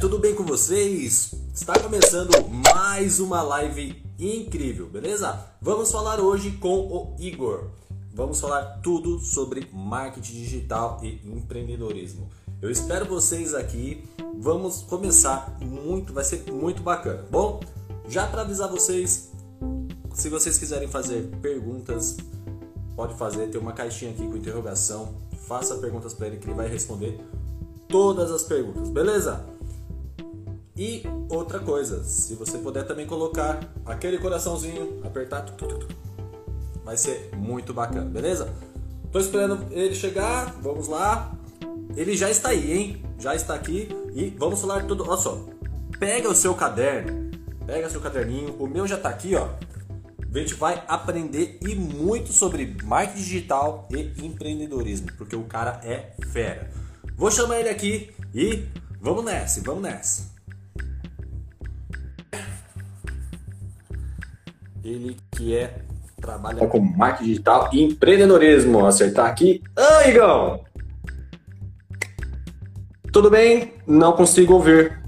tudo bem com vocês? Está começando mais uma live incrível, beleza? Vamos falar hoje com o Igor. Vamos falar tudo sobre marketing digital e empreendedorismo. Eu espero vocês aqui. Vamos começar muito, vai ser muito bacana. Bom, já para avisar vocês, se vocês quiserem fazer perguntas, pode fazer, tem uma caixinha aqui com interrogação. Faça perguntas para ele que ele vai responder todas as perguntas, beleza? E outra coisa, se você puder também colocar aquele coraçãozinho, apertar, vai ser muito bacana, beleza? Tô esperando ele chegar, vamos lá. Ele já está aí, hein? Já está aqui e vamos falar tudo. Olha só, pega o seu caderno, pega seu caderninho, o meu já está aqui, ó. A gente vai aprender e muito sobre marketing digital e empreendedorismo, porque o cara é fera. Vou chamar ele aqui e vamos nessa, vamos nessa. Ele que é trabalha com marketing digital e empreendedorismo. Acertar aqui. Ah, Igão! Tudo bem? Não consigo ouvir.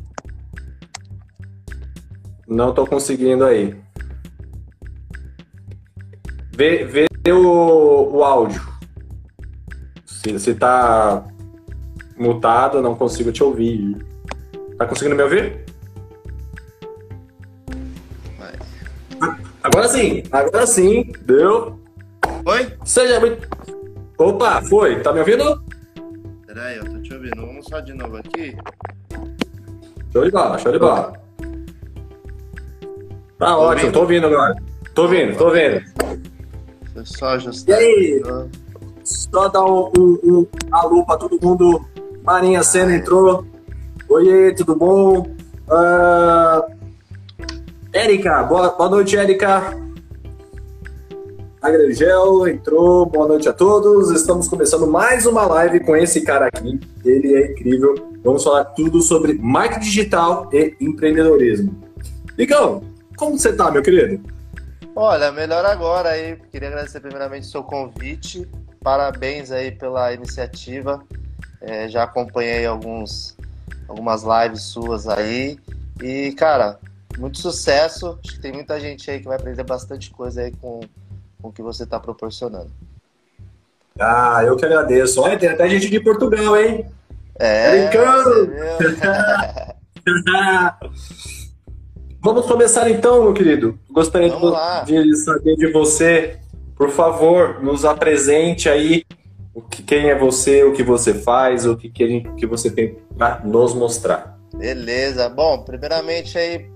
Não estou conseguindo aí. Vê, vê o, o áudio. Se você tá mutado, não consigo te ouvir. Tá conseguindo me ouvir? Agora sim, agora sim, deu. Oi? Seja muito. Opa, foi, tá me ouvindo? Peraí, eu tô te ouvindo. Vamos só de novo aqui. Show de bola, show de bola. Tá tô ótimo, ouvindo? tô ouvindo agora. Tô ouvindo, tô ouvindo. Só ajustar. E aí? Só dar um, um, um alô pra todo mundo. Marinha Senna entrou. Oi, tudo bom? Uh, Érica, boa, boa noite, Érica. Agrangel entrou, boa noite a todos. Estamos começando mais uma live com esse cara aqui. Ele é incrível. Vamos falar tudo sobre marketing digital e empreendedorismo. Icão, como você tá, meu querido? Olha, melhor agora aí. Queria agradecer primeiramente o seu convite. Parabéns aí pela iniciativa. É, já acompanhei alguns, algumas lives suas aí. E, cara, muito sucesso. Acho que tem muita gente aí que vai aprender bastante coisa aí com, com o que você está proporcionando. Ah, eu que agradeço. Olha, tem até gente de Portugal, hein? É. Brincando! Vamos começar então, meu querido. Gostaria de, de, saber de você, por favor, nos apresente aí o que, quem é você, o que você faz, o que, que, gente, que você tem para nos mostrar. Beleza. Bom, primeiramente aí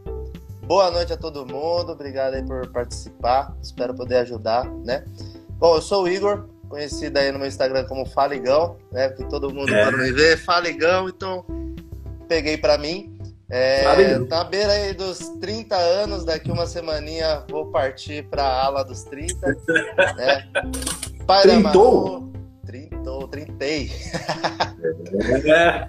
Boa noite a todo mundo, obrigado aí por participar, espero poder ajudar, né? Bom, eu sou o Igor, conhecido aí no meu Instagram como Faligão, né? Que todo mundo é. me ver, Faligão, então peguei para mim. É, tá à beira aí dos 30 anos, daqui uma semaninha vou partir para a ala dos 30. né? Pai Trintou? da Manu, trintou, trintei. É.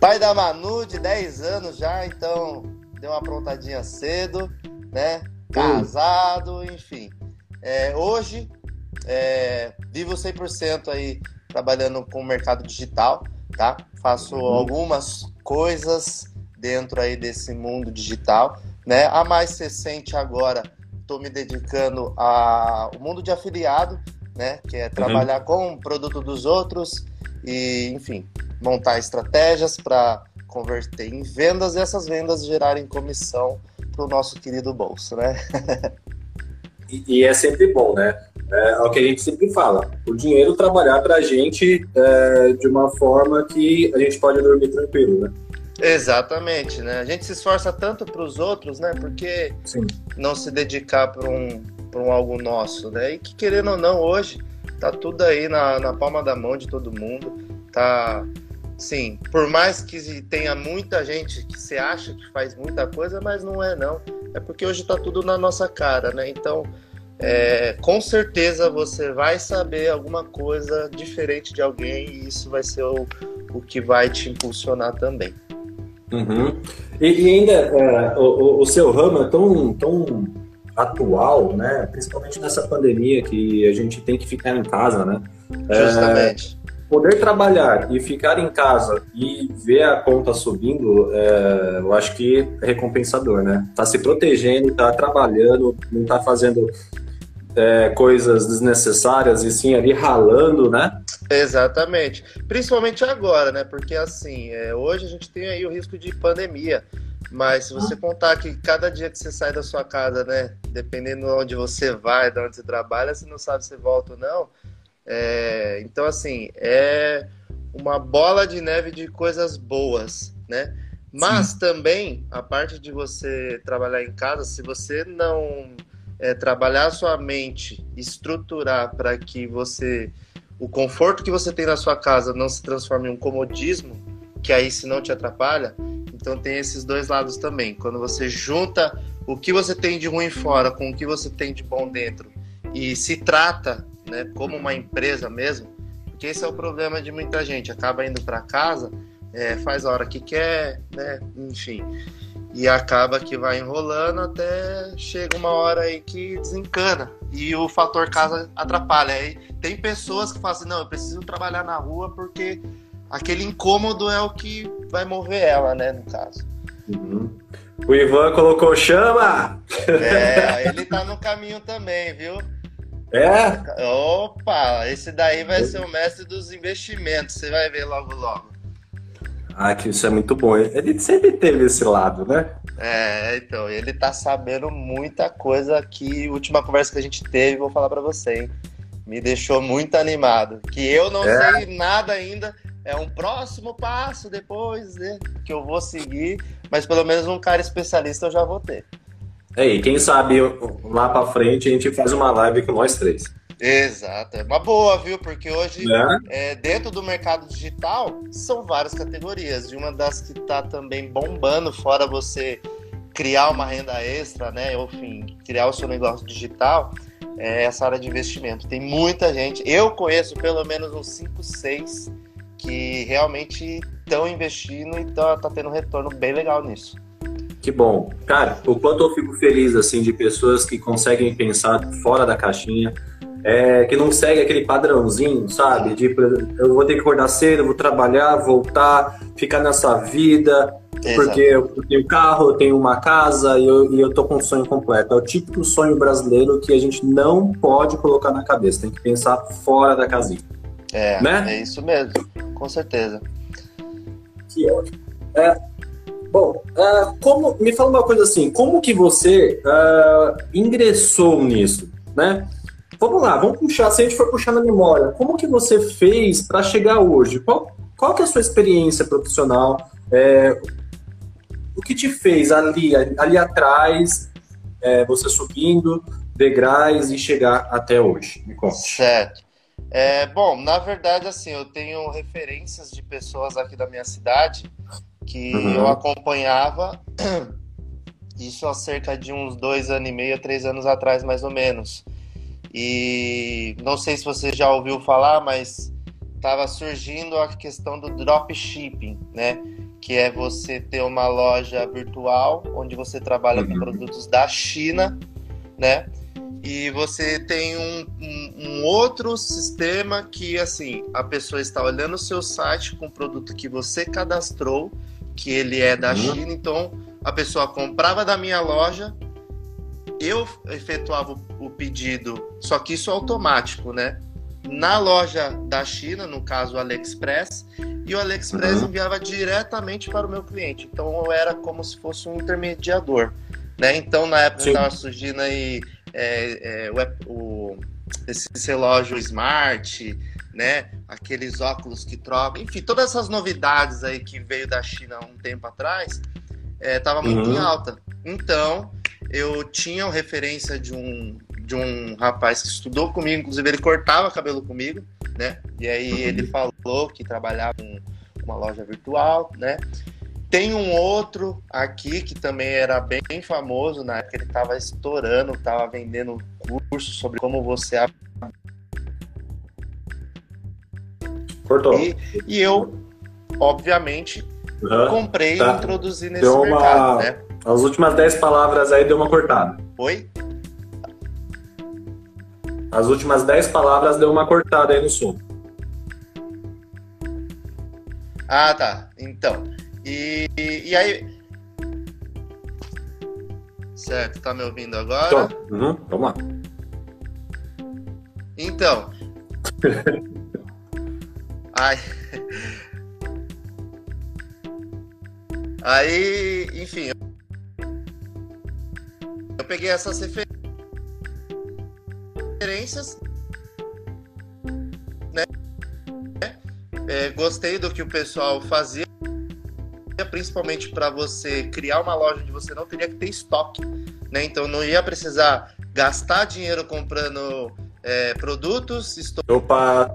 Pai da Manu, de 10 anos já, então deu uma aprontadinha cedo, né? Casado, enfim. É, hoje, é, vivo 100% aí trabalhando com o mercado digital, tá? Faço uhum. algumas coisas dentro aí desse mundo digital, né? A mais recente agora, estou me dedicando ao mundo de afiliado, né? Que é uhum. trabalhar uhum. com o produto dos outros e, enfim, montar estratégias para converter em vendas e essas vendas gerarem comissão para o nosso querido bolso, né? e, e, é sempre bom, né? É, é, o que a gente sempre fala. O dinheiro trabalhar para a gente é, de uma forma que a gente pode dormir tranquilo, né? Exatamente, né? A gente se esforça tanto para os outros, né? Porque Sim. não se dedicar para um, um algo nosso, né? E que querendo ou não, hoje tá tudo aí na, na palma da mão de todo mundo. Tá Sim, por mais que tenha muita gente que se acha que faz muita coisa, mas não é não. É porque hoje está tudo na nossa cara, né? Então, é, com certeza você vai saber alguma coisa diferente de alguém e isso vai ser o, o que vai te impulsionar também. Uhum. E, e, ainda é, o, o, seu ramo é tão, tão atual, né? Principalmente nessa pandemia que a gente tem que ficar em casa, né? Justamente. É, poder trabalhar e ficar em casa e ver a conta subindo, é, eu acho que é recompensador, né? Tá se protegendo, tá trabalhando, não tá fazendo é, coisas desnecessárias e sim ali ralando, né? Exatamente. Principalmente agora, né? Porque assim, é, hoje a gente tem aí o risco de pandemia. Mas se você contar que cada dia que você sai da sua casa, né? Dependendo de onde você vai, de onde você trabalha, você não sabe se volta ou não. É, então, assim, é uma bola de neve de coisas boas, né? Mas Sim. também, a parte de você trabalhar em casa, se você não é, trabalhar a sua mente, estruturar para que você o conforto que você tem na sua casa não se transforme em um comodismo, que aí se não te atrapalha. Então tem esses dois lados também. Quando você junta o que você tem de ruim fora com o que você tem de bom dentro e se trata, né, como uma empresa mesmo, porque esse é o problema de muita gente, acaba indo para casa, é, faz a hora que quer, né, enfim e acaba que vai enrolando até chega uma hora aí que desencana e o fator casa atrapalha. Aí tem pessoas que falam assim, não, eu preciso trabalhar na rua porque aquele incômodo é o que vai mover ela, né, no caso. Uhum. O Ivan colocou chama! É, ele tá no caminho também, viu? É? Opa, esse daí vai ser o mestre dos investimentos, você vai ver logo logo. Ah, que isso é muito bom. Ele sempre teve esse lado, né? É, então, ele tá sabendo muita coisa que última conversa que a gente teve, vou falar para você, hein? Me deixou muito animado. Que eu não é. sei nada ainda, é um próximo passo depois, né? Que eu vou seguir, mas pelo menos um cara especialista eu já vou ter. É, e quem sabe lá para frente a gente faz uma live com nós três. Exato, é uma boa, viu? Porque hoje, é. É, dentro do mercado digital, são várias categorias. E uma das que está também bombando, fora você criar uma renda extra, né? Ou, enfim, criar o seu negócio digital, é essa área de investimento. Tem muita gente, eu conheço pelo menos uns 5, 6 que realmente estão investindo e tá, tá tendo um retorno bem legal nisso. Que bom. Cara, o quanto eu fico feliz, assim, de pessoas que conseguem pensar fora da caixinha, é, que não segue aquele padrãozinho, sabe? De eu vou ter que acordar cedo, vou trabalhar, voltar, ficar nessa vida, Exato. porque eu tenho carro, eu tenho uma casa e eu, e eu tô com um sonho completo. É o típico sonho brasileiro que a gente não pode colocar na cabeça, tem que pensar fora da casinha. É, né? é isso mesmo, com certeza. Que ótimo. É, bom, uh, como, me fala uma coisa assim, como que você uh, ingressou nisso, né? Vamos lá, vamos puxar, se a gente for puxar na memória, como que você fez para chegar hoje? Qual, qual que é a sua experiência profissional? É, o que te fez ali, ali atrás, é, você subindo degraus e chegar até hoje? Me conta. Certo. É, bom, na verdade, assim, eu tenho referências de pessoas aqui da minha cidade que uhum. eu acompanhava isso há cerca de uns dois anos e meio, três anos atrás, mais ou menos. E não sei se você já ouviu falar, mas estava surgindo a questão do dropshipping, né? Que é você ter uma loja virtual onde você trabalha com uhum. produtos da China, né? E você tem um, um, um, outro sistema que, assim, a pessoa está olhando o seu site com o produto que você cadastrou, que ele é da uhum. China, então a pessoa comprava da minha loja, eu efetuava o pedido, só que isso é automático, né? Na loja da China, no caso o AliExpress, e o AliExpress uhum. enviava diretamente para o meu cliente. Então eu era como se fosse um intermediador, né? Então na época estava surgindo aí é, é, o, o, esse relógio smart, né? Aqueles óculos que trocam, enfim, todas essas novidades aí que veio da China um tempo atrás, estava é, muito uhum. em alta. Então eu tinha referência de um, de um rapaz que estudou comigo, inclusive ele cortava cabelo comigo, né? E aí uhum. ele falou que trabalhava com uma loja virtual, né? Tem um outro aqui que também era bem famoso na época, ele estava estourando, estava vendendo curso sobre como você Cortou. E, e eu, obviamente, uhum. comprei tá. e introduzi nesse Deu mercado, uma... né? As últimas 10 palavras aí deu uma cortada. Oi? As últimas 10 palavras deu uma cortada aí no som. Ah, tá. Então. E, e, aí. Certo, tá me ouvindo agora? Uhum, vamos lá. Então. Ai. Aí, enfim. Eu peguei essas referências. Né? É, gostei do que o pessoal fazia principalmente para você criar uma loja onde você não teria que ter estoque, né? Então não ia precisar gastar dinheiro comprando é, produtos. Estoque. Opa,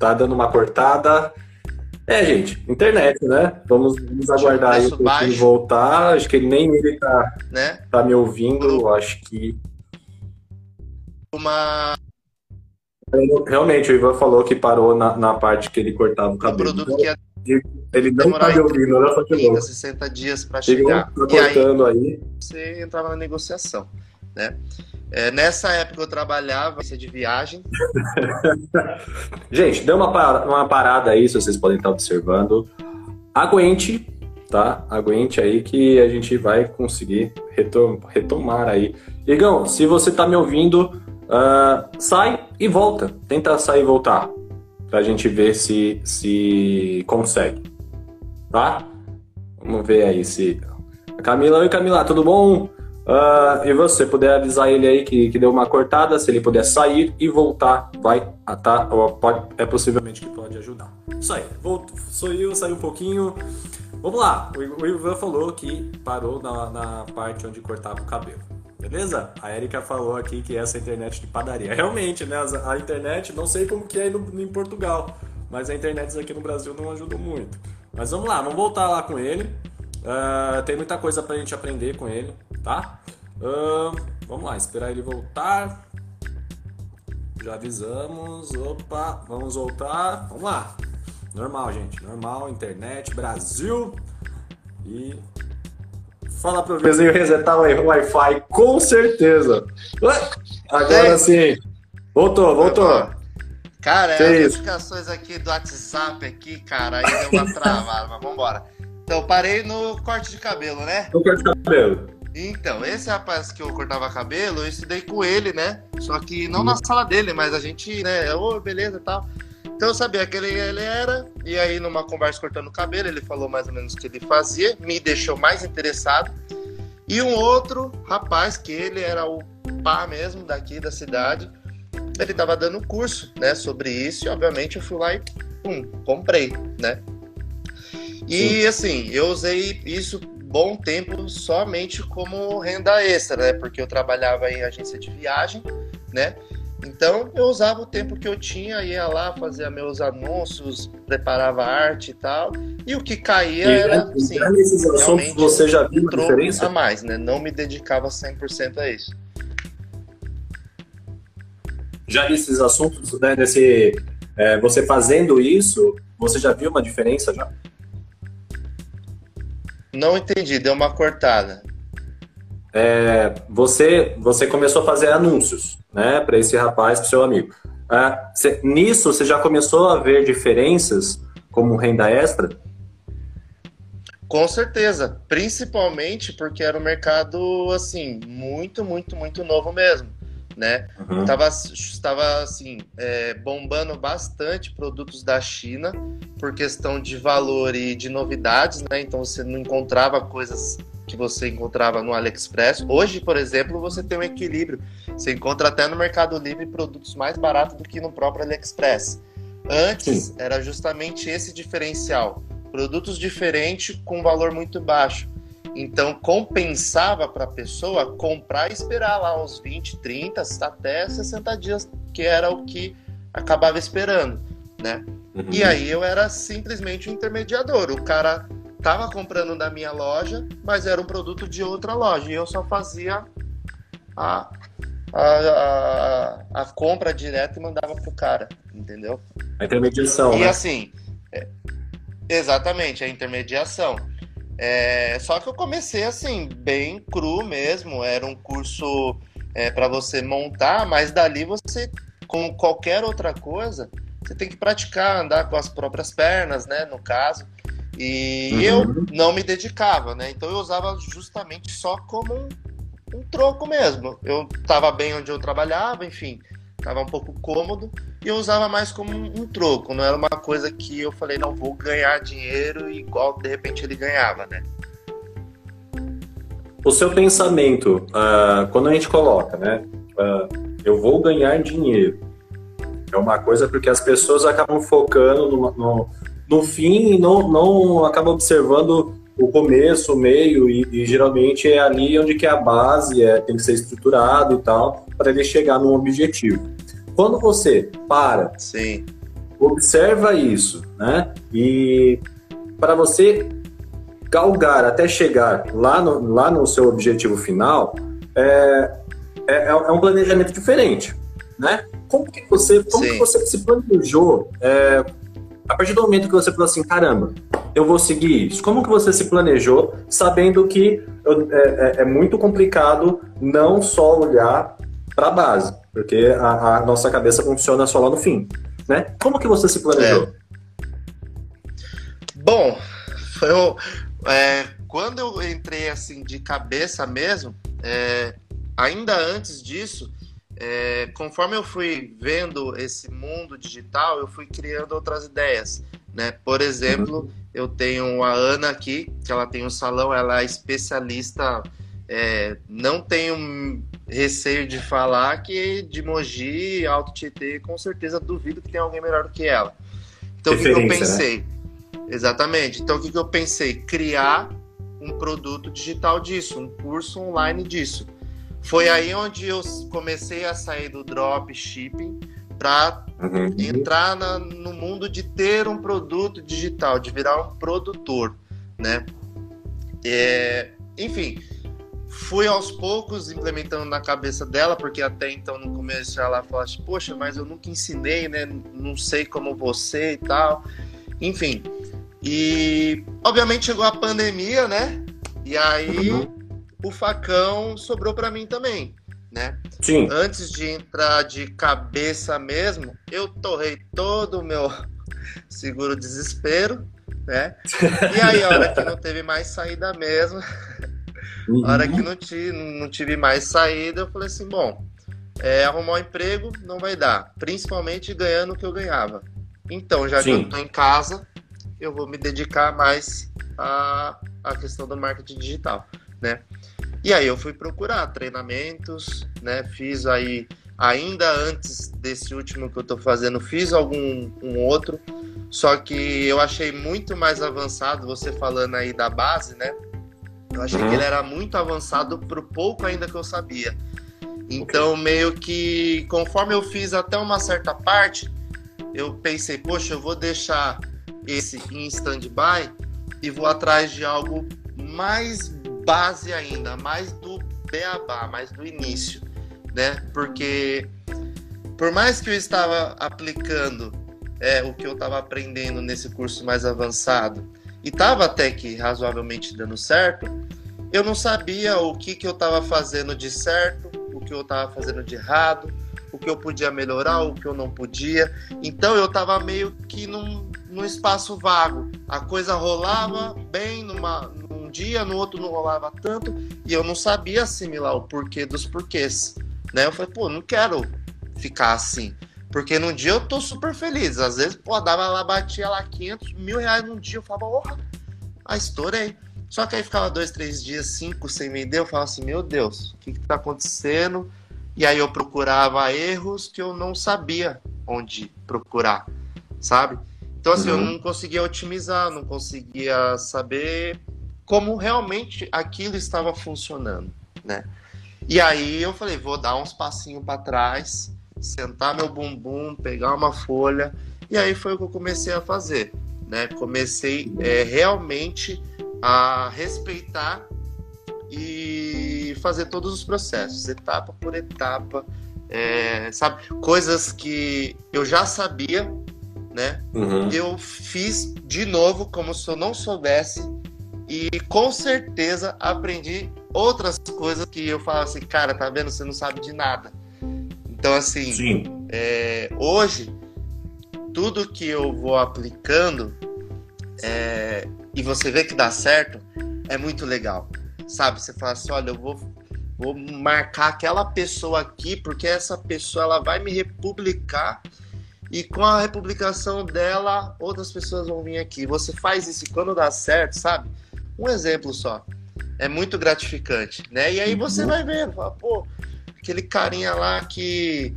tá dando uma cortada. É, gente, internet, né? Vamos, vamos aguardar aí o ele voltar. Acho que nem ele tá, né? tá me ouvindo. Acho que. Uma. Realmente, o Ivan falou que parou na, na parte que ele cortava o cabelo. Um produto que ia ele não tá me ouvindo, olha só que 30, 60 dias para chegar. Tá cortando aí, aí, você entrava na negociação, né? É, nessa época eu trabalhava de viagem. Gente, dê uma, parada, uma parada aí, se vocês podem estar observando. Aguente, tá? Aguente aí que a gente vai conseguir retom retomar aí. Igão, se você tá me ouvindo, uh, sai e volta. Tenta sair e voltar pra gente ver se, se consegue. Tá? Vamos ver aí se. Camila, oi Camila, tudo bom? Uh, e você puder avisar ele aí que, que deu uma cortada, se ele puder sair e voltar, vai, tá? Pode, é possivelmente que pode ajudar. Isso aí, voltou, saiu, saiu um pouquinho. Vamos lá, o, o Ivan falou que parou na, na parte onde cortava o cabelo. Beleza? A Erika falou aqui que essa é internet de padaria. Realmente, né? A internet, não sei como que é no, em Portugal, mas a internet aqui no Brasil não ajudou muito. Mas vamos lá, vamos voltar lá com ele. Uh, tem muita coisa pra gente aprender com ele, tá? Uh, vamos lá, esperar ele voltar. Já avisamos. Opa, vamos voltar. Vamos lá. Normal, gente. Normal, internet, Brasil. E Fala pro vizinho resetar o Wi-Fi, com certeza. Agora sim. Voltou, voltou. Cara, que as isso? notificações aqui do WhatsApp aqui, cara, aí deu uma travada, mas vambora. Então, parei no corte de cabelo, né? No corte de cabelo. Então, esse rapaz que eu cortava cabelo, eu estudei com ele, né? Só que não na sala dele, mas a gente, né? Ô, oh, beleza e tal. Então eu sabia que ele, ele era, e aí numa conversa cortando o cabelo, ele falou mais ou menos o que ele fazia, me deixou mais interessado. E um outro rapaz, que ele era o pá mesmo daqui da cidade, ele estava dando curso, né, sobre isso, e obviamente eu fui lá e pum, comprei, né? E Sim. assim, eu usei isso bom tempo somente como renda extra, né? Porque eu trabalhava em agência de viagem, né? Então eu usava o tempo que eu tinha, ia lá, fazia meus anúncios, preparava arte e tal. E o que caía e, era. Assim, nesses assuntos você já viu a diferença? A mais, né? Não me dedicava 100% a isso. Já nesses assuntos, né, nesse, é, você fazendo isso, você já viu uma diferença já? Não entendi, deu uma cortada é, você, você começou a fazer anúncios né, para esse rapaz, para seu amigo. É, cê, nisso, você já começou a ver diferenças como renda extra? Com certeza, principalmente porque era um mercado assim muito, muito, muito novo mesmo, né? Uhum. Tava, estava assim é, bombando bastante produtos da China por questão de valor e de novidades, né? Então você não encontrava coisas que você encontrava no AliExpress. Hoje, por exemplo, você tem um equilíbrio. Você encontra até no Mercado Livre produtos mais baratos do que no próprio AliExpress. Antes Sim. era justamente esse diferencial. Produtos diferentes com valor muito baixo. Então compensava para a pessoa comprar e esperar lá uns 20, 30, até 60 dias, que era o que acabava esperando, né? Uhum. E aí eu era simplesmente um intermediador. O cara tava comprando da minha loja, mas era um produto de outra loja. E eu só fazia a, a, a, a compra direta e mandava pro cara, entendeu? A intermediação. E né? assim, é, exatamente, a intermediação. É, só que eu comecei assim, bem cru mesmo. Era um curso é, para você montar, mas dali você, com qualquer outra coisa, você tem que praticar, andar com as próprias pernas, né? No caso. E uhum. eu não me dedicava, né? Então eu usava justamente só como um, um troco mesmo. Eu estava bem onde eu trabalhava, enfim, estava um pouco cômodo e eu usava mais como um, um, troco. Não era uma coisa que eu falei, não vou ganhar dinheiro igual de repente ele ganhava, né? O seu pensamento, uh, quando a gente coloca, né? Uh, eu vou ganhar dinheiro. É uma coisa porque as pessoas acabam focando no, no, no fim e não, não acabam observando o começo, o meio, e, e, geralmente é ali onde que é a base, é, tem que ser estruturado e tal, para ele chegar num objetivo. Quando você para, Sim. observa isso, né? E para você galgar até chegar lá no, lá no seu objetivo final, é, é, é, é um planejamento diferente, né? Como que você, como que você se planejou é, a partir do momento que você falou assim, caramba, eu vou seguir isso? Como que você se planejou, sabendo que é, é, é muito complicado não só olhar para a base, porque a, a, nossa cabeça funciona só lá no fim, né? Como que você se planejou? É. Bom, o, é, quando eu entrei assim de cabeça mesmo, é, ainda antes disso, é, conforme eu fui vendo esse mundo digital, eu fui criando outras ideias. Né? Por exemplo, eu tenho a Ana aqui, que ela tem um salão, ela é especialista. É, não tenho receio de falar que de Mogi, Alto Tietê, com certeza duvido que tem alguém melhor do que ela. Então, o que, que eu né? pensei? Né? Exatamente. Então, o que, que eu pensei? Criar um produto digital disso, um curso online disso. Foi aí onde eu comecei a sair do dropshipping para uhum. entrar na, no mundo de ter um produto digital, de virar um produtor, né? É, enfim, fui aos poucos implementando na cabeça dela, porque até então no começo ela falava, assim, poxa, mas eu nunca ensinei, né? Não sei como você e tal. Enfim, e obviamente chegou a pandemia, né? E aí uhum o facão sobrou para mim também, né? Sim. Antes de entrar de cabeça mesmo, eu torrei todo o meu seguro desespero, né? E aí, a hora que não teve mais saída mesmo, uhum. a hora que não tive, não tive mais saída, eu falei assim, bom, é, arrumar um emprego não vai dar, principalmente ganhando o que eu ganhava. Então, já Sim. que eu tô em casa, eu vou me dedicar mais à, à questão do marketing digital, né? E aí eu fui procurar treinamentos, né? Fiz aí, ainda antes desse último que eu tô fazendo, fiz algum um outro, só que eu achei muito mais avançado, você falando aí da base, né? Eu achei uhum. que ele era muito avançado pro pouco ainda que eu sabia. Então, okay. meio que conforme eu fiz até uma certa parte, eu pensei, poxa, eu vou deixar esse em stand-by e vou atrás de algo mais base ainda, mais do beabá, mais do início, né? Porque por mais que eu estava aplicando é, o que eu estava aprendendo nesse curso mais avançado e estava até que razoavelmente dando certo, eu não sabia o que, que eu estava fazendo de certo, o que eu estava fazendo de errado, o que eu podia melhorar, o que eu não podia. Então eu estava meio que num, num espaço vago. A coisa rolava bem numa, dia, no outro não rolava tanto, e eu não sabia assimilar o porquê dos porquês. Né? Eu falei, pô, não quero ficar assim. Porque num dia eu tô super feliz. Às vezes, pô, dava lá, batia lá 500 mil reais num dia. Eu falava, porra, a estourei. Só que aí ficava dois, três dias, cinco sem vender. Eu falava assim, meu Deus, o que que tá acontecendo? E aí eu procurava erros que eu não sabia onde procurar, sabe? Então, assim, uhum. eu não conseguia otimizar, não conseguia saber como realmente aquilo estava funcionando, né? E aí eu falei, vou dar uns passinhos para trás, sentar meu bumbum, pegar uma folha, e aí foi o que eu comecei a fazer, né? Comecei é, realmente a respeitar e fazer todos os processos, etapa por etapa, é, sabe? Coisas que eu já sabia, né? Uhum. Eu fiz de novo como se eu não soubesse e com certeza aprendi outras coisas que eu falo assim, cara, tá vendo? Você não sabe de nada. Então, assim, é, hoje tudo que eu vou aplicando é, e você vê que dá certo, é muito legal. Sabe? Você fala assim: olha, eu vou, vou marcar aquela pessoa aqui, porque essa pessoa ela vai me republicar. E com a republicação dela, outras pessoas vão vir aqui. Você faz isso e quando dá certo, sabe? Um exemplo só. É muito gratificante, né? E aí você uhum. vai vendo, fala, pô, aquele carinha lá que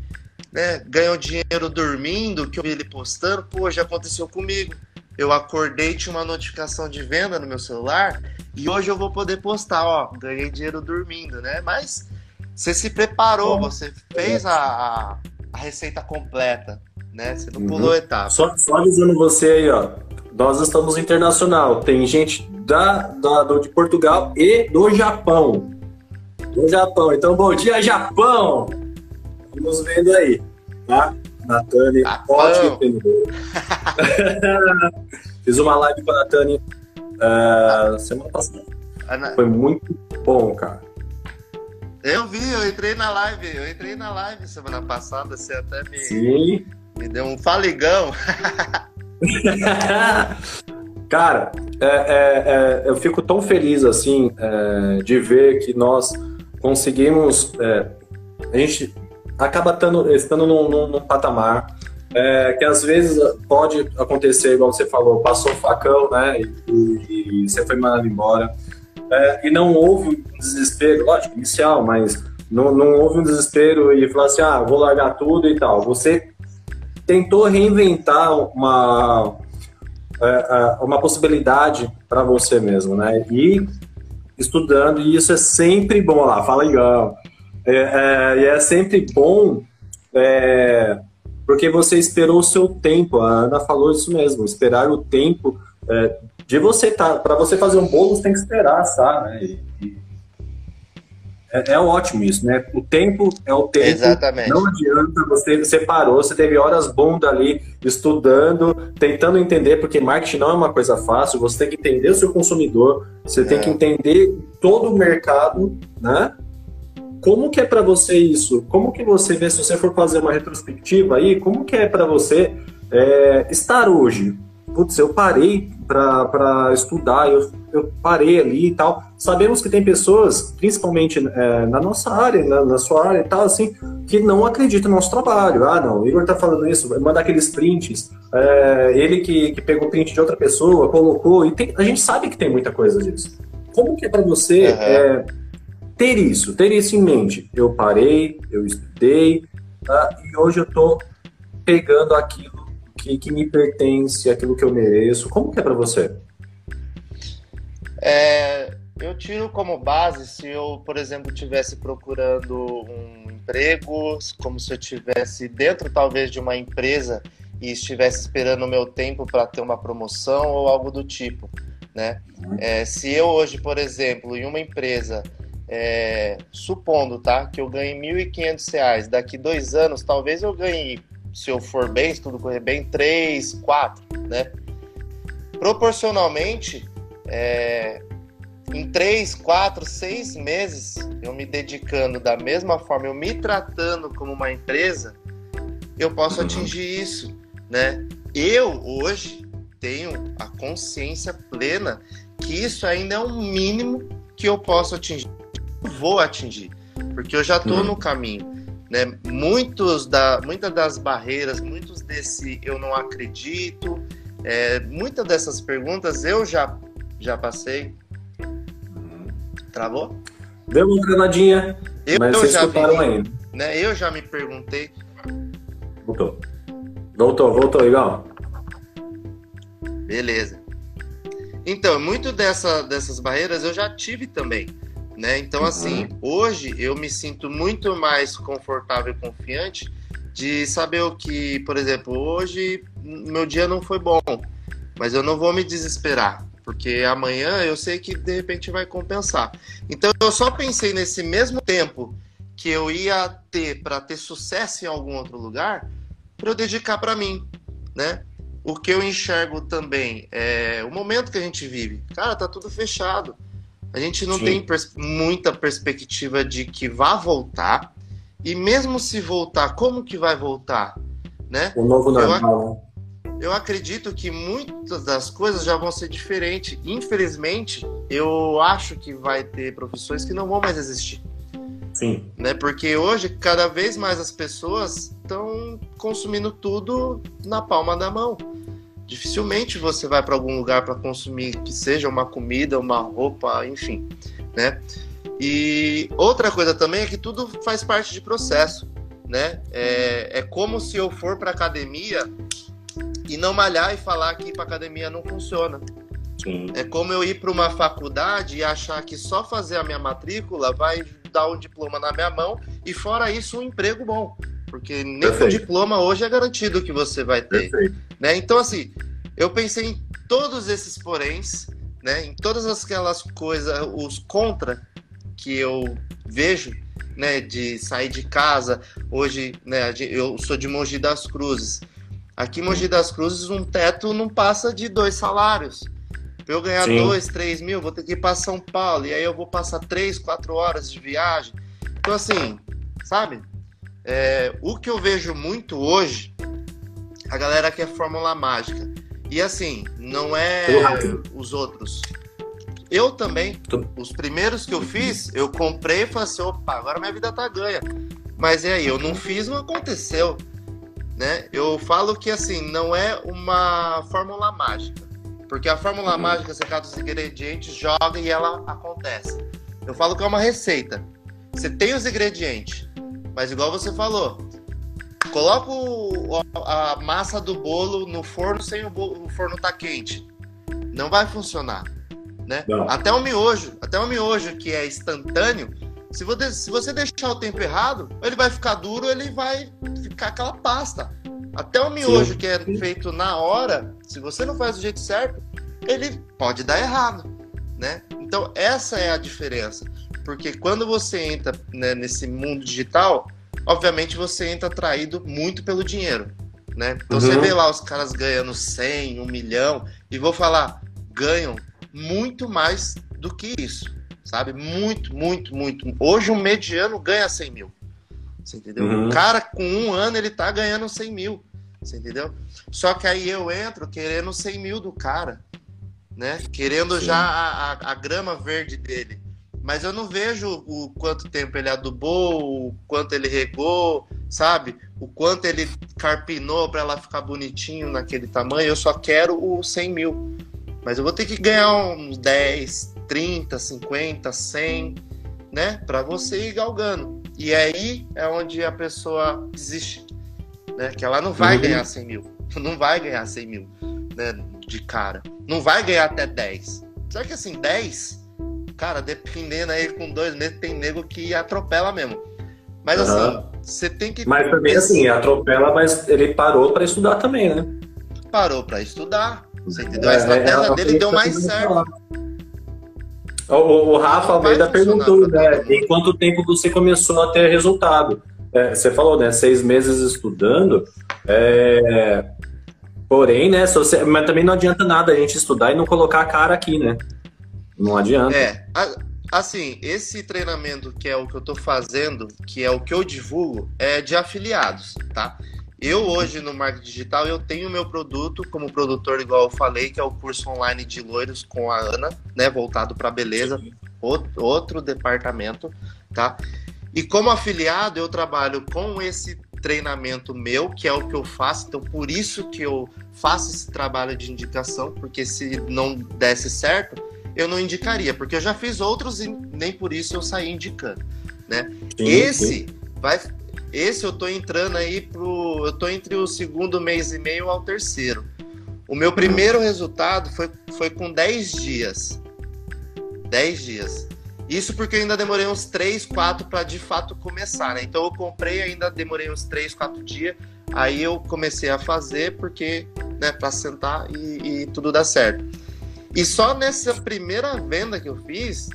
né, ganhou dinheiro dormindo, que eu vi ele postando, pô, já aconteceu comigo. Eu acordei, tinha uma notificação de venda no meu celular e hoje eu vou poder postar, ó, ganhei dinheiro dormindo, né? Mas você se preparou, você fez a, a, receita completa, né? Você não uhum. pulou etapa. Só, só avisando você aí, ó, nós estamos internacional. Tem gente da, da de Portugal e do Japão. Do Japão. Então, bom dia, Japão! Estamos vendo aí, tá? Natane, ótimo empreendedor. Fiz uma live com a Natane uh, semana passada. Foi muito bom, cara. Eu vi, eu entrei na live, eu entrei na live semana passada, você até me, Sim. me deu um faligão. cara, é, é, é, eu fico tão feliz assim é, de ver que nós conseguimos. É, a gente acaba tando, estando num, num, num patamar é, que às vezes pode acontecer, igual você falou, passou o facão, né, e, e você foi mandado embora, e não houve um desespero, lógico, inicial, mas não, não houve um desespero e falar assim, ah, vou largar tudo e tal. Você tentou reinventar uma, é, é uma possibilidade para você mesmo, né, e estudando, e isso é sempre bom lá, fala legal. É, é, é sempre bom é, porque você esperou o seu tempo. A Ana falou isso mesmo, esperar o tempo é, de você tá para você fazer um bolo você tem que esperar, sabe? E, e é, é, ótimo isso, né? O tempo é o tempo. Exatamente. Não adianta você você parou, você teve horas bunda ali estudando, tentando entender porque marketing não é uma coisa fácil. Você tem que entender o seu consumidor, você tem que entender todo o mercado, né? Como que é para você isso? Como que você vê, se você for fazer uma retrospectiva aí, como que é para você é, estar hoje? Putz, eu parei para estudar, eu, eu parei ali e tal. Sabemos que tem pessoas, principalmente é, na nossa área, na, na, sua área e tal, assim, que não acreditam no nosso trabalho. Ah, não, o Igor tá falando isso, manda aqueles prints. É, ele que, que pegou print de outra pessoa, colocou, e tem, a gente sabe que tem muita coisa disso. Como que é para você... Uhum ter isso, ter isso em mente. Eu parei, eu estudei, tá? e hoje eu estou pegando aquilo que, que me pertence, aquilo que eu mereço. Como que é para você? É, eu tiro como base se eu, por exemplo, estivesse procurando um emprego, como se eu estivesse dentro talvez de uma empresa e estivesse esperando o meu tempo para ter uma promoção ou algo do tipo, né? Uhum. É, se eu hoje, por exemplo, em uma empresa é, supondo, tá, que eu ganhe R$ 1.500, daqui dois anos, talvez eu ganhe, se eu for bem, se tudo correr bem, três, quatro, né? Proporcionalmente, é, em três, quatro, seis meses, eu me dedicando da mesma forma, eu me tratando como uma empresa, eu posso uhum. atingir isso, né? Eu, hoje, tenho a consciência plena que isso ainda é o mínimo que eu posso atingir vou atingir, porque eu já estou uhum. no caminho. Né? Muitos da, muitas das barreiras, muitos desse eu não acredito, é, muitas dessas perguntas eu já, já passei. Travou? Deu uma granadinha, eu, mas eu vocês já vi, ainda. Né? Eu já me perguntei. Voltou. Voltou, voltou, legal. Beleza. Então, muito dessa, dessas barreiras eu já tive também. Né? Então, uhum. assim, hoje eu me sinto muito mais confortável e confiante de saber o que, por exemplo, hoje meu dia não foi bom, mas eu não vou me desesperar, porque amanhã eu sei que de repente vai compensar. Então, eu só pensei nesse mesmo tempo que eu ia ter para ter sucesso em algum outro lugar, para eu dedicar para mim, né? O que eu enxergo também é o momento que a gente vive. Cara, tá tudo fechado. A gente não Sim. tem pers muita perspectiva de que vá voltar. E mesmo se voltar, como que vai voltar? Né? O novo normal, né? eu acredito que muitas das coisas já vão ser diferentes. Infelizmente, eu acho que vai ter profissões que não vão mais existir. Sim. Né? Porque hoje, cada vez mais as pessoas estão consumindo tudo na palma da mão. Dificilmente você vai para algum lugar para consumir que seja uma comida, uma roupa, enfim, né? E outra coisa também é que tudo faz parte de processo, né? É, é como se eu for para academia e não malhar e falar que ir para academia não funciona. Sim. É como eu ir para uma faculdade e achar que só fazer a minha matrícula vai dar um diploma na minha mão e fora isso um emprego bom, porque nem o diploma hoje é garantido que você vai ter, Perfeito. né? Então assim, eu pensei em todos esses poréns, né? Em todas aquelas coisas, os contra que eu vejo, né? De sair de casa hoje, né? Eu sou de Mogi das Cruzes. Aqui em Mogi das Cruzes, um teto não passa de dois salários. Pra eu ganhar Sim. dois, três mil, vou ter que ir para São Paulo. E aí eu vou passar três, quatro horas de viagem. Então, assim, sabe? É, o que eu vejo muito hoje, a galera quer fórmula mágica. E assim, não é os outros. Eu também, os primeiros que eu fiz, eu comprei e falei assim, opa, agora minha vida tá ganha. Mas e aí, eu não fiz, não aconteceu né? Eu falo que assim, não é uma fórmula mágica. Porque a fórmula uhum. mágica, você cata os ingredientes, joga e ela acontece. Eu falo que é uma receita. Você tem os ingredientes, mas igual você falou, coloca o, a massa do bolo no forno sem o, bolo, o forno tá quente. Não vai funcionar. Né? Até o miojo, até o miojo que é instantâneo, se você, se você deixar o tempo errado, ele vai ficar duro, ele vai ficar aquela pasta. Até o miojo Sim. que é feito na hora, se você não faz do jeito certo, ele pode dar errado, né? Então essa é a diferença, porque quando você entra né, nesse mundo digital, obviamente você entra atraído muito pelo dinheiro, né? Então uhum. você vê lá os caras ganhando 100, 1 milhão, e vou falar, ganham muito mais do que isso sabe? Muito, muito, muito. Hoje um mediano ganha 100 mil. Você entendeu? Uhum. O cara com um ano ele tá ganhando 100 mil. Você entendeu? Só que aí eu entro querendo 100 mil do cara, né? Querendo Sim. já a, a, a, grama verde dele. Mas eu não vejo o quanto tempo ele adubou, o quanto ele regou, sabe? O quanto ele carpinou para ela ficar bonitinho naquele tamanho. Eu só quero o 100 mil. Mas eu vou ter que ganhar uns 10, 30, 50, 100, né? Para você ir galgando. E aí é onde a pessoa desiste, né? Que ela não vai uhum. ganhar 100 mil. Não vai ganhar 100 mil, né? De cara. Não vai ganhar até 10. Só que assim, 10, cara, dependendo aí com dois meses, tem nego que atropela mesmo. Mas uhum. assim, você tem que. Mas também assim, atropela, mas ele parou para estudar também, né? Parou para estudar. Você entendeu? a estratégia é, é, dele deu mais certo. O, o Rafa Almeida perguntou, né? Em quanto tempo você começou a ter resultado? É, você falou, né? Seis meses estudando. É... Porém, né? Você... Mas também não adianta nada a gente estudar e não colocar a cara aqui, né? Não adianta. É. Assim, esse treinamento que é o que eu tô fazendo, que é o que eu divulgo, é de afiliados, tá? Eu hoje no marketing digital eu tenho meu produto como produtor, igual eu falei, que é o curso online de loiros com a Ana, né, voltado para beleza, outro, outro departamento, tá? E como afiliado eu trabalho com esse treinamento meu, que é o que eu faço, então por isso que eu faço esse trabalho de indicação, porque se não desse certo, eu não indicaria, porque eu já fiz outros e nem por isso eu saí indicando, né? Sim, esse sim. vai esse eu tô entrando aí pro. Eu tô entre o segundo mês e meio ao terceiro. O meu primeiro resultado foi, foi com 10 dias. 10 dias. Isso porque eu ainda demorei uns 3, 4 para de fato começar, né? Então eu comprei, ainda demorei uns 3, 4 dias. Aí eu comecei a fazer porque, né, para sentar e, e tudo dar certo. E só nessa primeira venda que eu fiz,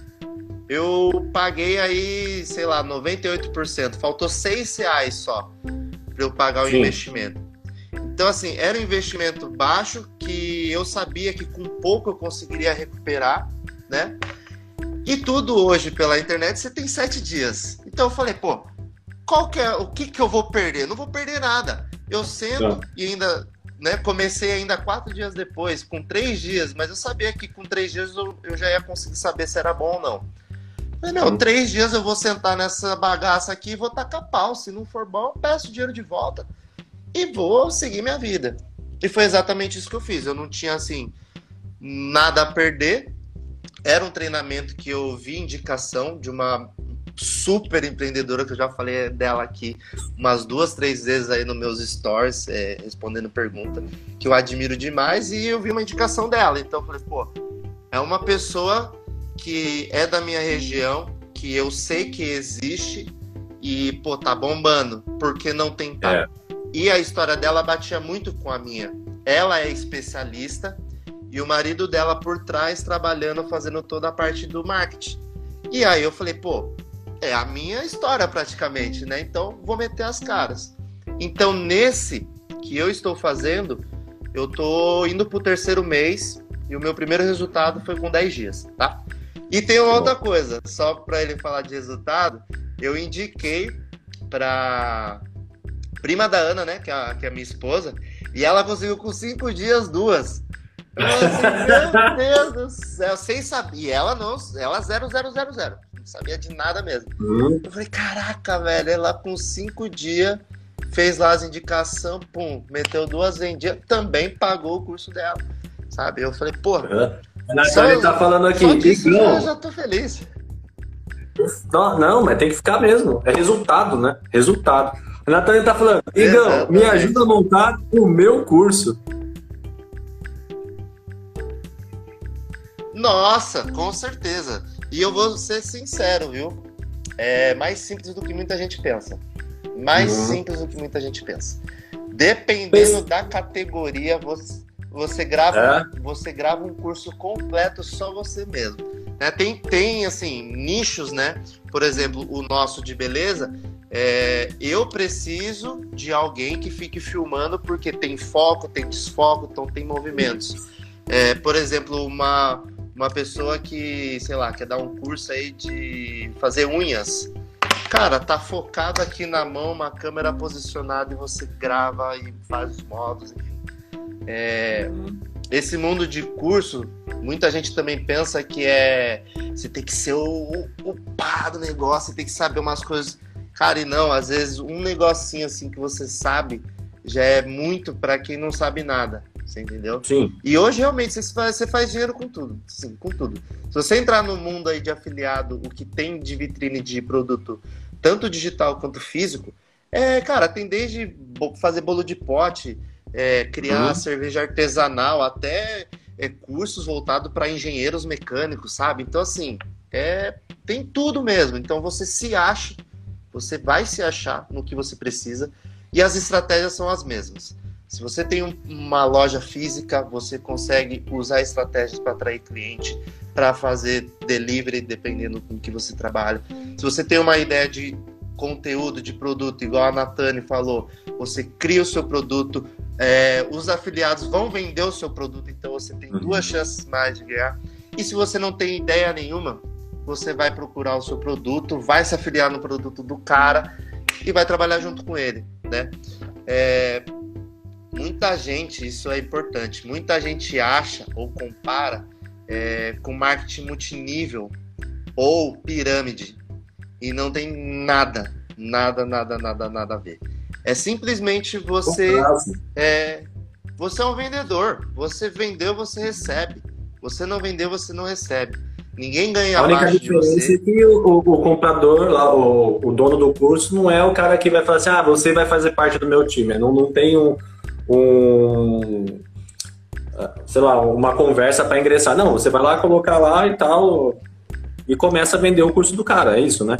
eu paguei aí, sei lá, 98%. Faltou 6 reais só para eu pagar o Sim. investimento. Então, assim, era um investimento baixo que eu sabia que com pouco eu conseguiria recuperar, né? E tudo hoje pela internet você tem sete dias. Então eu falei, pô, qual que é, o que, que eu vou perder? Não vou perder nada. Eu sento Não. e ainda né, comecei ainda quatro dias depois, com três dias, mas eu sabia que com três dias eu, eu já ia conseguir saber se era bom ou não. Falei, não, três dias eu vou sentar nessa bagaça aqui e vou tacar pau. Se não for bom, eu peço dinheiro de volta e vou seguir minha vida. E foi exatamente isso que eu fiz. Eu não tinha, assim, nada a perder. Era um treinamento que eu vi indicação de uma super empreendedora, que eu já falei dela aqui umas duas, três vezes aí nos meus stories, é, respondendo pergunta, que eu admiro demais, e eu vi uma indicação dela. Então eu falei, pô, é uma pessoa que é da minha região, que eu sei que existe, e, pô, tá bombando, porque não tem É. E a história dela batia muito com a minha. Ela é especialista e o marido dela por trás trabalhando, fazendo toda a parte do marketing. E aí eu falei, pô, é a minha história praticamente, né? Então vou meter as caras. Então nesse que eu estou fazendo, eu tô indo pro terceiro mês e o meu primeiro resultado foi com 10 dias, tá? E tem uma outra coisa, só para ele falar de resultado, eu indiquei para prima da Ana, né, que é, a, que é a minha esposa, e ela conseguiu com cinco dias duas. Eu falei assim, meu Deus do céu, sem saber. E ela não, ela 0000 sabia de nada mesmo. Uhum. Eu falei, caraca, velho, ela com cinco dias fez lá as indicações, pum, meteu duas vendidas, também pagou o curso dela, sabe? Eu falei, pô. Uhum. Só, ele tá falando aqui, não. eu já tô feliz. Não, não, mas tem que ficar mesmo. É resultado, né? Resultado. A Natália tá falando, Igão, me ajuda a montar o meu curso. Nossa, com certeza. E eu vou ser sincero, viu? É mais simples do que muita gente pensa. Mais uhum. simples do que muita gente pensa. Dependendo da categoria, você, você grava, é? você grava um curso completo só você mesmo. Né? Tem, tem assim nichos, né? Por exemplo, o nosso de beleza. É, eu preciso de alguém que fique filmando porque tem foco, tem desfoco, então tem movimentos. É, por exemplo, uma uma pessoa que, sei lá, quer dar um curso aí de fazer unhas. Cara, tá focado aqui na mão, uma câmera posicionada e você grava e faz os modos, enfim. É, esse mundo de curso, muita gente também pensa que é você tem que ser o, o pá do negócio, você tem que saber umas coisas. Cara, e não, às vezes um negocinho assim que você sabe já é muito para quem não sabe nada. Você entendeu? Sim. E hoje realmente você faz, você faz dinheiro com tudo. Sim, com tudo. Se você entrar no mundo aí de afiliado, o que tem de vitrine de produto, tanto digital quanto físico, é, cara, tem desde fazer bolo de pote, é, criar uhum. cerveja artesanal, até é, cursos voltados para engenheiros mecânicos, sabe? Então, assim, é, tem tudo mesmo. Então, você se acha, você vai se achar no que você precisa e as estratégias são as mesmas. Se você tem um, uma loja física, você consegue usar estratégias para atrair cliente, para fazer delivery, dependendo com que você trabalha. Se você tem uma ideia de conteúdo, de produto, igual a Natane falou, você cria o seu produto, é, os afiliados vão vender o seu produto, então você tem uhum. duas chances mais de ganhar. E se você não tem ideia nenhuma, você vai procurar o seu produto, vai se afiliar no produto do cara e vai trabalhar junto com ele, né? É, muita gente, isso é importante, muita gente acha ou compara é, com marketing multinível ou pirâmide e não tem nada, nada, nada, nada, nada a ver. É simplesmente você é, você é um vendedor. Você vendeu, você recebe. Você não vendeu, você não recebe. Ninguém ganha A única diferença é que o, o, o, comprador, lá, o, o dono do curso, não é o cara que vai falar assim: ah, você vai fazer parte do meu time. Não, não tem um, um sei lá, uma conversa para ingressar. Não, você vai lá colocar lá e tal e começa a vender o curso do cara, é isso, né?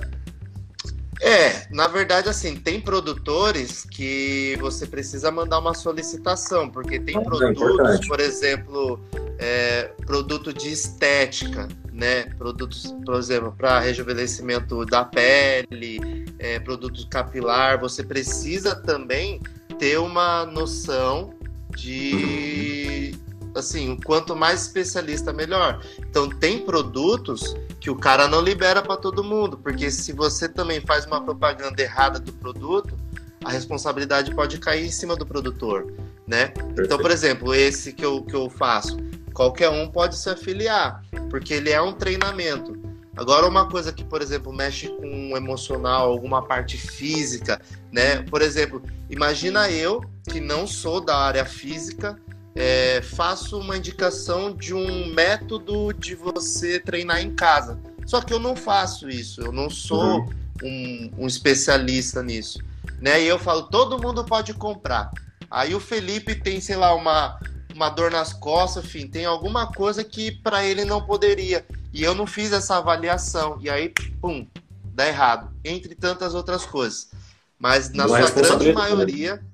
É, na verdade, assim, tem produtores que você precisa mandar uma solicitação, porque tem é produtos, é por exemplo, é, produto de estética, né? Produtos, por exemplo, para rejuvenescimento da pele, é, produto capilar, você precisa também ter uma noção de assim, quanto mais especialista melhor. Então tem produtos que o cara não libera para todo mundo, porque se você também faz uma propaganda errada do produto, a responsabilidade pode cair em cima do produtor. né? Então, por exemplo, esse que eu, que eu faço, qualquer um pode se afiliar, porque ele é um treinamento. Agora, uma coisa que, por exemplo, mexe com o emocional, alguma parte física, né? Por exemplo, imagina eu, que não sou da área física, é, faço uma indicação de um método de você treinar em casa. Só que eu não faço isso, eu não sou uhum. um, um especialista nisso. Né? E eu falo, todo mundo pode comprar. Aí o Felipe tem, sei lá, uma, uma dor nas costas, enfim, tem alguma coisa que para ele não poderia. E eu não fiz essa avaliação. E aí, pum, dá errado. Entre tantas outras coisas. Mas na não sua grande maioria.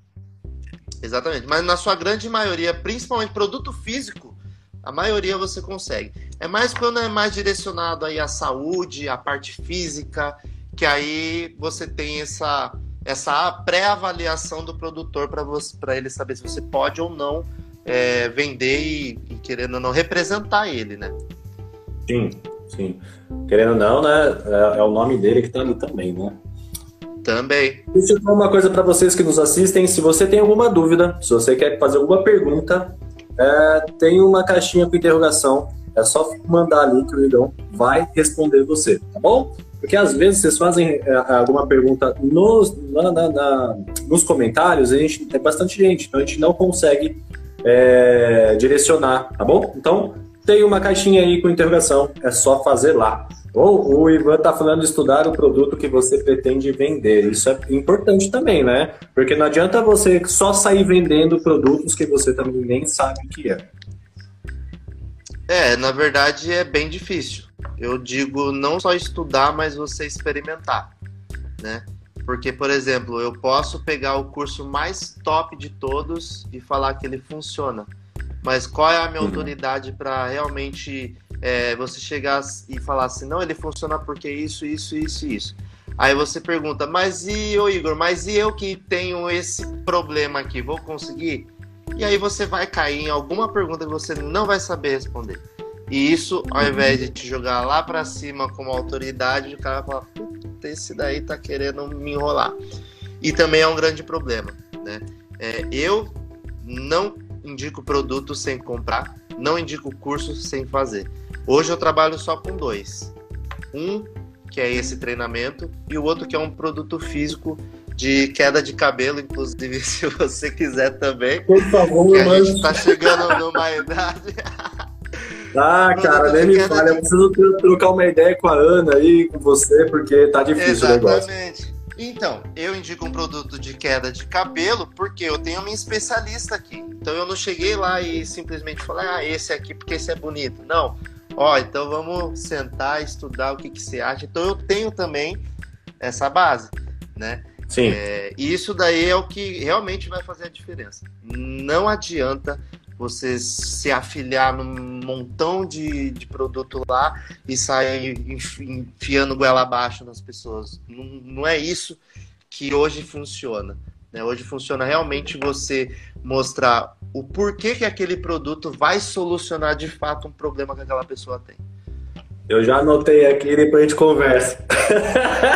Exatamente. Mas na sua grande maioria, principalmente produto físico, a maioria você consegue. É mais quando é mais direcionado aí à saúde, à parte física, que aí você tem essa essa pré-avaliação do produtor para ele saber se você pode ou não é, vender e, e, querendo ou não representar ele, né? Sim, sim. Querendo ou não, né? É, é o nome dele que está ali também, né? Também. Deixa eu falar uma coisa para vocês que nos assistem. Se você tem alguma dúvida, se você quer fazer alguma pergunta, é, tem uma caixinha com interrogação. É só mandar ali que o Igão vai responder você, tá bom? Porque às vezes vocês fazem é, alguma pergunta nos, na, na, na, nos comentários, a gente tem bastante gente, então a gente não consegue é, direcionar, tá bom? Então tem uma caixinha aí com interrogação, é só fazer lá. Ou o Ivan está falando de estudar o produto que você pretende vender. Isso é importante também, né? Porque não adianta você só sair vendendo produtos que você também nem sabe o que é. É, na verdade é bem difícil. Eu digo não só estudar, mas você experimentar, né? Porque, por exemplo, eu posso pegar o curso mais top de todos e falar que ele funciona mas qual é a minha uhum. autoridade para realmente é, você chegar e falar assim, não, ele funciona porque isso, isso, isso, isso. Aí você pergunta, mas e o Igor, mas e eu que tenho esse problema aqui, vou conseguir? E aí você vai cair em alguma pergunta que você não vai saber responder. E isso, ao uhum. invés de te jogar lá para cima como autoridade, o cara vai falar, puta, esse daí tá querendo me enrolar. E também é um grande problema, né? É, eu não indico produto sem comprar, não indico curso sem fazer. Hoje eu trabalho só com dois. Um que é esse treinamento e o outro que é um produto físico de queda de cabelo, inclusive se você quiser também. Por favor, que a gente está chegando numa idade. Ah, cara, nem me fale. De... Eu preciso trocar uma ideia com a Ana aí, com você, porque tá difícil Exatamente. o negócio. Exatamente. Então, eu indico um produto de queda de cabelo porque eu tenho uma especialista aqui. Então eu não cheguei lá e simplesmente falei, ah, esse aqui porque esse é bonito. Não. Ó, então vamos sentar, estudar o que, que você acha. Então eu tenho também essa base, né? Sim. É, e isso daí é o que realmente vai fazer a diferença. Não adianta você se afiliar num montão de, de produto lá e sair enfiando goela abaixo nas pessoas. Não, não é isso que hoje funciona. Né? Hoje funciona realmente você mostrar o porquê que aquele produto vai solucionar de fato um problema que aquela pessoa tem. Eu já anotei aqui e depois a gente conversa.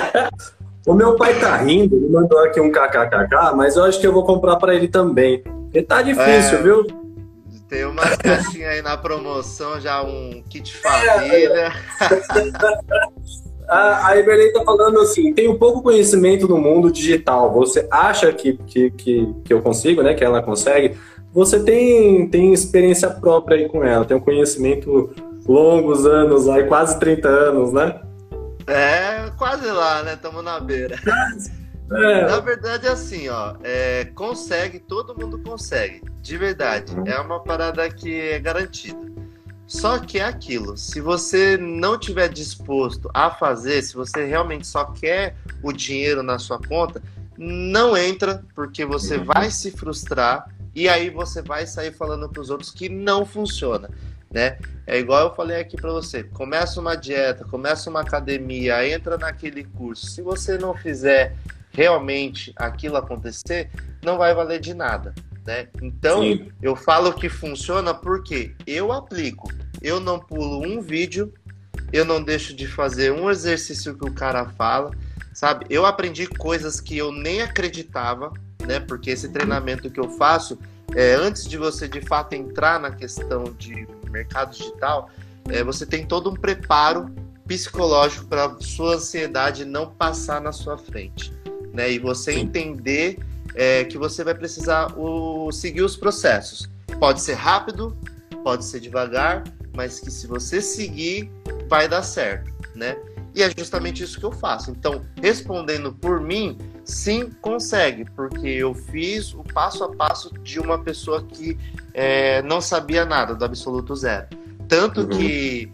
o meu pai tá rindo, ele mandou aqui um kkkk, mas eu acho que eu vou comprar para ele também. Porque tá difícil, é... viu? Tem umas caixinhas aí na promoção, já um kit família. a, a Eberlei tá falando assim, tenho pouco conhecimento no mundo digital. Você acha que, que, que, que eu consigo, né? Que ela consegue? Você tem, tem experiência própria aí com ela, tem um conhecimento longos anos, aí quase 30 anos, né? É, quase lá, né? Estamos na beira. É. Na verdade, é assim, ó, é, consegue, todo mundo consegue, de verdade. É uma parada que é garantida. Só que é aquilo, se você não tiver disposto a fazer, se você realmente só quer o dinheiro na sua conta, não entra, porque você vai se frustrar e aí você vai sair falando para os outros que não funciona, né? É igual eu falei aqui para você, começa uma dieta, começa uma academia, entra naquele curso. Se você não fizer realmente aquilo acontecer, não vai valer de nada. Né? Então, Sim. eu falo que funciona porque eu aplico. Eu não pulo um vídeo, eu não deixo de fazer um exercício que o cara fala, sabe? Eu aprendi coisas que eu nem acreditava, né? Porque esse treinamento que eu faço é, antes de você de fato entrar na questão de mercado digital, é, você tem todo um preparo psicológico para sua ansiedade não passar na sua frente, né? E você Sim. entender é, que você vai precisar o, seguir os processos. Pode ser rápido, pode ser devagar, mas que se você seguir, vai dar certo, né? E é justamente isso que eu faço. Então, respondendo por mim, sim, consegue, porque eu fiz o passo a passo de uma pessoa que é, não sabia nada, do absoluto zero. Tanto uhum. que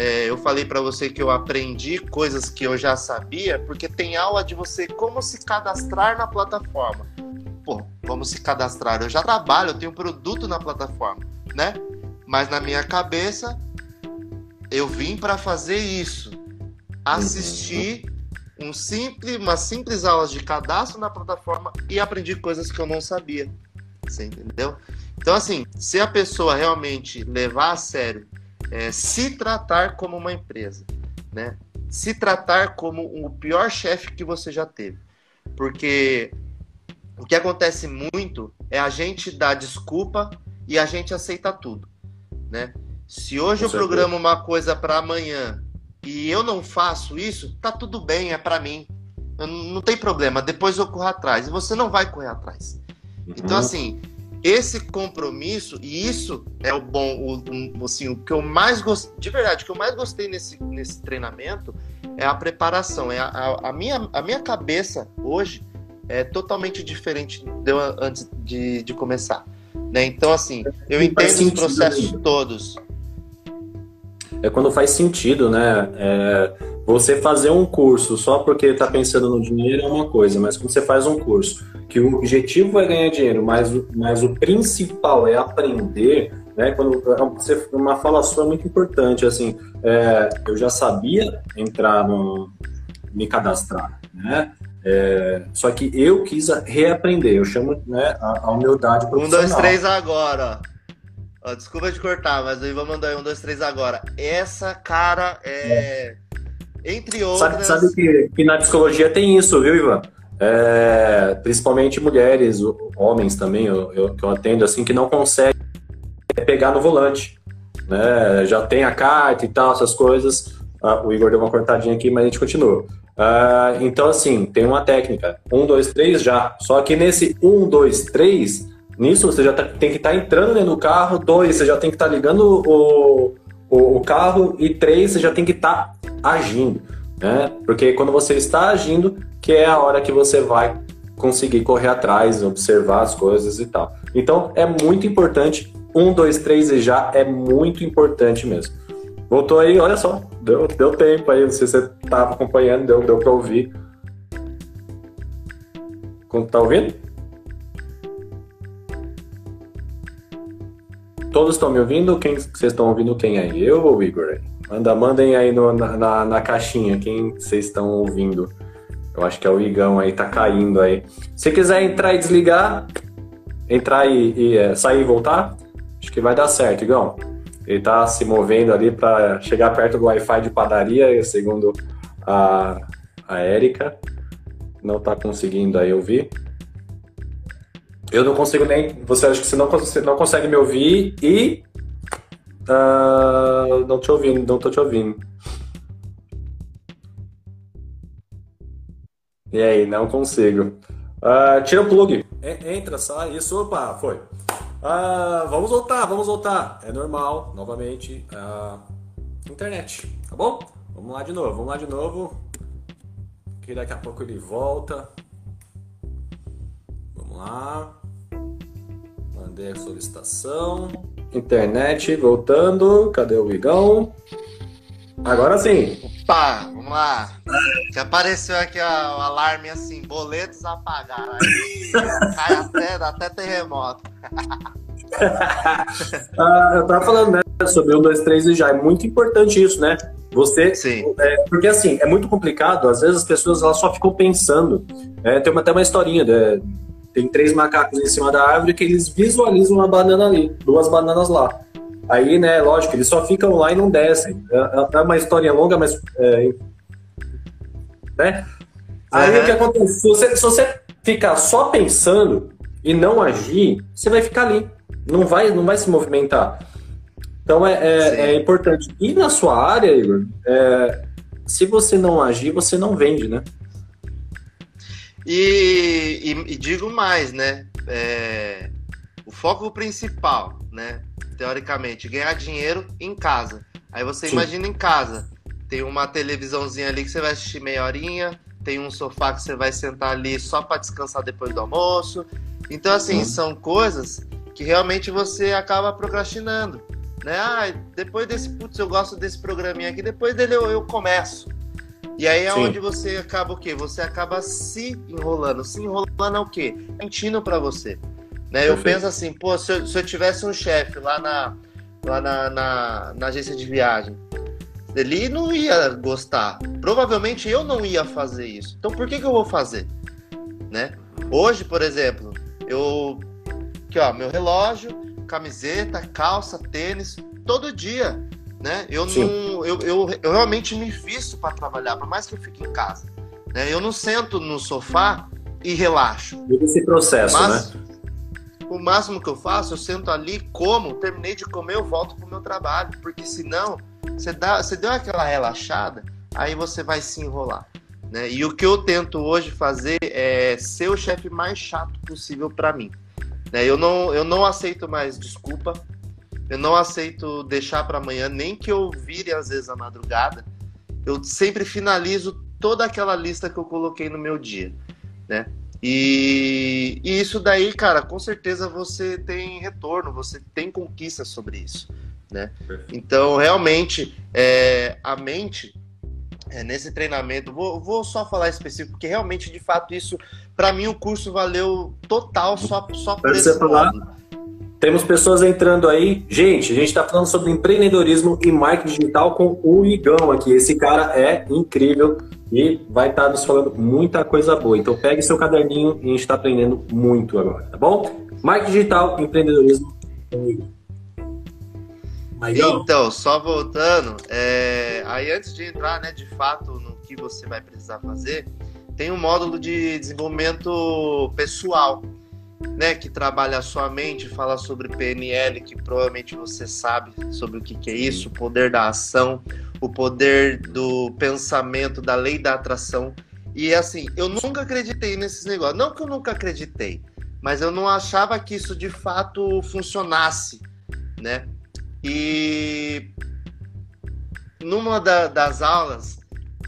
é, eu falei para você que eu aprendi coisas que eu já sabia, porque tem aula de você como se cadastrar na plataforma. Pô, como se cadastrar? Eu já trabalho, eu tenho produto na plataforma, né? Mas na minha cabeça, eu vim para fazer isso. Assistir um simples, uma simples aula de cadastro na plataforma e aprendi coisas que eu não sabia. Você entendeu? Então, assim, se a pessoa realmente levar a sério é, se tratar como uma empresa, né? Se tratar como o pior chefe que você já teve. Porque o que acontece muito é a gente dar desculpa e a gente aceita tudo, né? Se hoje eu programo uma coisa para amanhã e eu não faço isso, tá tudo bem, é para mim. Eu, não tem problema, depois eu corro atrás. E você não vai correr atrás. Uhum. Então, assim, esse compromisso, e isso é o bom, o, o, assim, o que eu mais gostei, de verdade, o que eu mais gostei nesse, nesse treinamento é a preparação. É a, a, a minha, a minha cabeça hoje é totalmente diferente de antes de, de começar. Né? Então, assim, eu entendo os processos todos. É quando faz sentido, né? É, você fazer um curso só porque está pensando no dinheiro é uma coisa, mas quando você faz um curso que o objetivo é ganhar dinheiro, mas, mas o principal é aprender, né? Quando você, uma fala sua é muito importante, assim, é, eu já sabia entrar no, me cadastrar, né? É, só que eu quis reaprender, eu chamo né, a, a humildade profissional. Um, dois, três agora. Ó, desculpa de cortar, mas eu vou mandar um, dois, três agora. Essa, cara, é... é. Entre outras... Sabe, sabe que, que na psicologia tem isso, viu, Ivan? é, principalmente mulheres, homens também, eu, eu, que eu atendo, assim, que não conseguem pegar no volante. Né? Já tem a carta e tal, essas coisas. Ah, o Igor deu uma cortadinha aqui, mas a gente continua. Ah, então, assim, tem uma técnica. Um, dois, três, já. Só que nesse um, dois, três, nisso você já tá, tem que estar tá entrando dentro do carro. Dois, você já tem que estar tá ligando o, o, o, carro. E três, você já tem que estar tá agindo. Né? Porque quando você está agindo, que é a hora que você vai conseguir correr atrás, observar as coisas e tal. Então é muito importante. Um, dois, três e já é muito importante mesmo. Voltou aí, olha só, deu, deu tempo aí, não sei se você estava acompanhando, deu, deu para ouvir. Tá ouvindo? Todos estão me ouvindo? Quem vocês estão ouvindo quem aí? Eu ou o Igor? Manda, mandem aí no, na, na, na caixinha quem vocês estão ouvindo. Eu acho que é o Igão aí, tá caindo aí. Se quiser entrar e desligar, entrar e, e é, sair e voltar, acho que vai dar certo, Igão. Ele tá se movendo ali para chegar perto do Wi-Fi de padaria, segundo a, a Érica. Não tá conseguindo aí ouvir. Eu não consigo nem. Você acha que você não, você não consegue me ouvir e. Uh, não te ouvindo, não tô te ouvindo. E aí, não consigo. Uh, tira o plug. Entra, sai, isso, opa, foi. Uh, vamos voltar, vamos voltar. É normal, novamente, uh, internet, tá bom? Vamos lá de novo, vamos lá de novo. Que daqui a pouco ele volta. Vamos lá. Mandei a solicitação. Internet voltando. Cadê o Igão? Agora sim. Opa, vamos lá. Já apareceu aqui ó, o alarme assim, boletos apagados. Aí cai até, até terremoto. ah, eu tava falando, né, sobre o 2, 3 e já. É muito importante isso, né? Você. Sim. É, porque assim, é muito complicado, às vezes as pessoas elas só ficam pensando. É, tem uma, até uma historinha, né? Tem três macacos em cima da árvore que eles visualizam uma banana ali, duas bananas lá. Aí, né, lógico, eles só ficam lá e não descem. É, é, é uma história longa, mas. É, né? Aí uhum. o que acontece? Se você, se você ficar só pensando, e não agir, você vai ficar ali, não vai, não vai se movimentar. Então é, é, é importante. E na sua área, Igor, é, se você não agir, você não vende, né? E, e, e digo mais, né? É, o foco principal, né? Teoricamente, ganhar dinheiro em casa. Aí você Sim. imagina em casa, tem uma televisãozinha ali que você vai assistir meia horinha, tem um sofá que você vai sentar ali só para descansar depois do almoço. Então, assim, são coisas que realmente você acaba procrastinando. Né? Ah, depois desse, putz, eu gosto desse programinha aqui, depois dele eu, eu começo. E aí é Sim. onde você acaba o quê? Você acaba se enrolando. Se enrolando é o quê? Mentindo para você. Né? Eu penso assim, pô, se eu, se eu tivesse um chefe lá, na, lá na, na, na agência de viagem, ele não ia gostar. Provavelmente eu não ia fazer isso. Então por que, que eu vou fazer? Né? Hoje, por exemplo, eu. Aqui, ó, meu relógio, camiseta, calça, tênis, todo dia. Né? Eu, não, eu, eu, eu realmente me visto para trabalhar, por mais que eu fique em casa. Né? Eu não sento no sofá e relaxo. Esse processo, né? O máximo que eu faço, eu sento ali, como, terminei de comer, eu volto pro meu trabalho. Porque senão, você, dá, você deu aquela relaxada, aí você vai se enrolar. Né? E o que eu tento hoje fazer é ser o chefe mais chato possível para mim. Né? Eu, não, eu não aceito mais desculpa, eu não aceito deixar para amanhã, nem que eu vire às vezes a madrugada. Eu sempre finalizo toda aquela lista que eu coloquei no meu dia, né? E, e, isso daí, cara, com certeza você tem retorno, você tem conquista sobre isso, né? Então, realmente, é, a mente é, nesse treinamento, vou, vou só falar específico, porque realmente, de fato, isso, para mim, o curso valeu total só, só por esse falar. Temos pessoas entrando aí. Gente, a gente está falando sobre empreendedorismo e marketing digital com o Igão aqui. Esse cara é incrível e vai estar tá nos falando muita coisa boa. Então pegue seu caderninho e a gente está aprendendo muito agora, tá bom? Marketing digital, empreendedorismo com o Igão. Então, só voltando, é... aí antes de entrar, né, de fato, no que você vai precisar fazer, tem um módulo de desenvolvimento pessoal, né, que trabalha a sua mente, fala sobre PNL, que provavelmente você sabe sobre o que, que é isso, o poder da ação, o poder do pensamento, da lei da atração. E assim, eu nunca acreditei nesses negócios. Não que eu nunca acreditei, mas eu não achava que isso de fato funcionasse, né? E numa da, das aulas,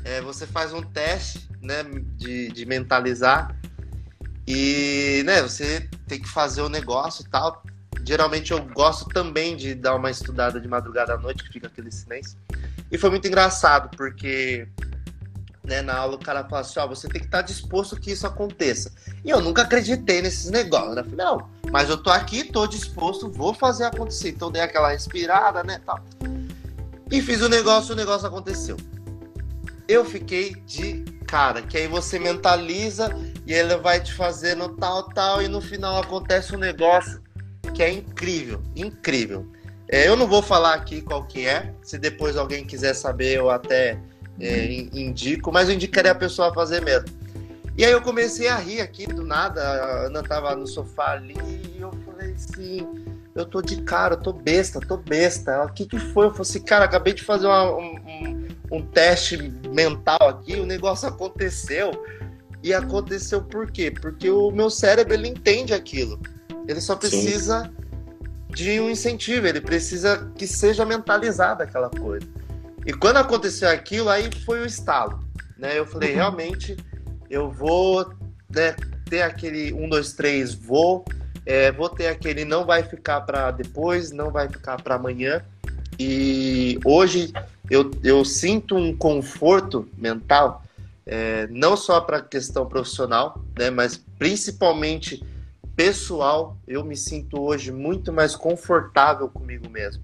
é, você faz um teste né, de, de mentalizar e né, você tem que fazer o negócio e tal. Geralmente eu gosto também de dar uma estudada de madrugada à noite, que fica aquele silêncio. E foi muito engraçado, porque né, na aula o cara fala assim, ó, você tem que estar disposto que isso aconteça. E eu nunca acreditei nesses negócios, né? Falei, não, mas eu tô aqui, tô disposto, vou fazer acontecer. Então dei aquela respirada, né, tal. E fiz o negócio, o negócio aconteceu. Eu fiquei de cara, que aí você mentaliza e ele vai te fazendo tal, tal, e no final acontece um negócio que é incrível, incrível. É, eu não vou falar aqui qual que é, se depois alguém quiser saber, eu até é, indico, mas eu indicaria a pessoa a fazer mesmo. E aí eu comecei a rir aqui do nada, a Ana tava no sofá ali e eu falei assim, eu tô de cara, eu tô besta, tô besta. O que que foi? Eu falei assim, cara, acabei de fazer uma, um, um, teste mental aqui, o negócio aconteceu. E aconteceu por quê? Porque o meu cérebro, ele entende aquilo. Ele só precisa Sim. de um incentivo, ele precisa que seja mentalizada aquela coisa. E quando aconteceu aquilo, aí foi o estalo. Né? Eu falei, uhum. realmente, eu vou né, ter aquele 1, 2, 3, vou. É, vou ter aquele não vai ficar para depois, não vai ficar para amanhã. E hoje eu, eu sinto um conforto mental, é, não só para a questão profissional, né, mas principalmente pessoal. Eu me sinto hoje muito mais confortável comigo mesmo.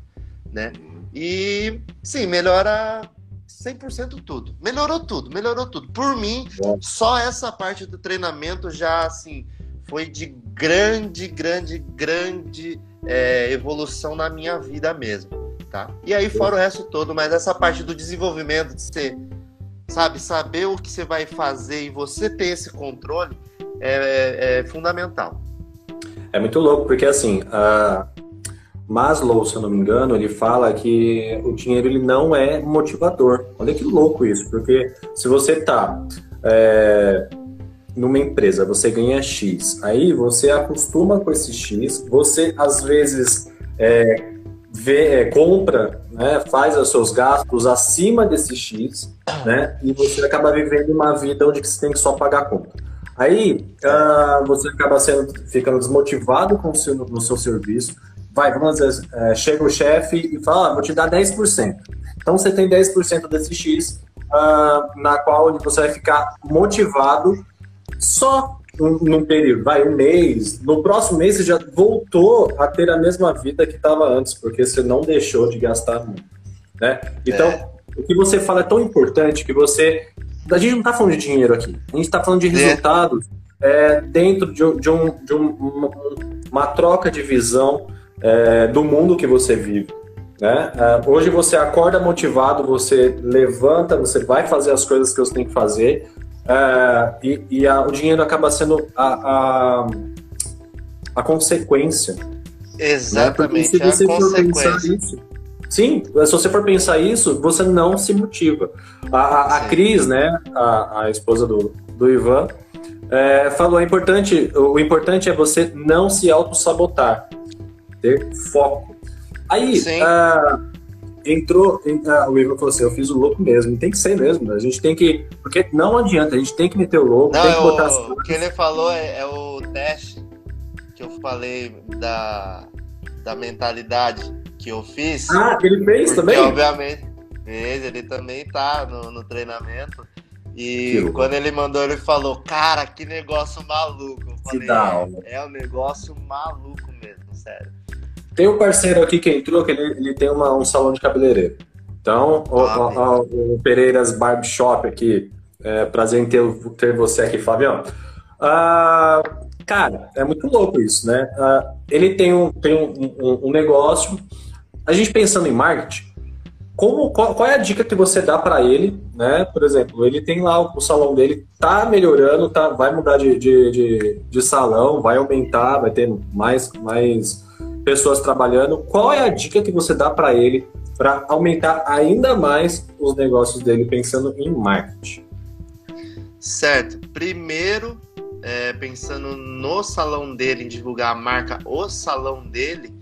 Né? E sim, melhora 100% tudo. Melhorou tudo, melhorou tudo. Por mim, só essa parte do treinamento já assim foi de grande, grande, grande é, evolução na minha vida mesmo, tá? E aí fora o resto todo, mas essa parte do desenvolvimento de ser, sabe, saber o que você vai fazer e você ter esse controle é, é, é fundamental. É muito louco, porque assim, a Maslow, se eu não me engano, ele fala que o dinheiro ele não é motivador. Olha que louco isso, porque se você tá é, numa empresa, você ganha X, aí você acostuma com esse X, você às vezes é, vê, é, compra, né, faz os seus gastos acima desse X, né, e você acaba vivendo uma vida onde você tem que só pagar a conta. Aí uh, você acaba sendo, ficando desmotivado com o seu, no seu serviço. Vai, vamos dizer, é, chega o chefe e fala, ah, vou te dar 10%. Então você tem 10% desse X, uh, na qual você vai ficar motivado só num período, vai, um mês. No próximo mês você já voltou a ter a mesma vida que estava antes, porque você não deixou de gastar muito. Né? Então, é. o que você fala é tão importante que você. A gente não está falando de dinheiro aqui, a gente está falando de é. resultados é. dentro de, de, um, de um, uma, uma, troca de visão é, do mundo que você vive. Né? É, hoje você acorda motivado, você levanta, você vai fazer as coisas que você tem que fazer, é, e, e a, o dinheiro acaba sendo a, a, a consequência. Né? Exatamente, né? se você for pensar isso, sim, se você for pensar isso, você não se motiva. A, a, a Cris, né, a, a esposa do, do Ivan, é, falou: é importante, o importante é você não se auto-sabotar, ter foco. Aí, uh, entrou, ah, o Igor falou assim, eu fiz o louco mesmo, tem que ser mesmo, a gente tem que, porque não adianta, a gente tem que meter o louco, não, tem que botar o, o que ele falou é, é, o teste que eu falei da, da mentalidade que eu fiz. Ah, ele fez porque, também? obviamente, fez, ele também tá no, no treinamento, e quando ele mandou, ele falou, cara, que negócio maluco, eu falei, é, é um negócio maluco mesmo, sério. Tem um parceiro aqui que entrou, que ele, ele tem uma, um salão de cabeleireiro. Então, ah, o, o, o, Pereiras Barbershop aqui, é, prazer em ter, ter você aqui, Fabião. Ah, cara, é muito louco isso, né? Ah, ele tem, um, tem um, um, um, negócio. A gente pensando em marketing, como, qual, qual é a dica que você dá para ele, né? Por exemplo, ele tem lá o, o, salão dele, tá melhorando, tá, vai mudar de, de, de, de salão, vai aumentar, vai ter mais, mais pessoas trabalhando, qual é a dica que você dá para ele para aumentar ainda mais os negócios dele pensando em marketing? Certo. Primeiro, é, pensando no salão dele, em divulgar a marca, o salão dele,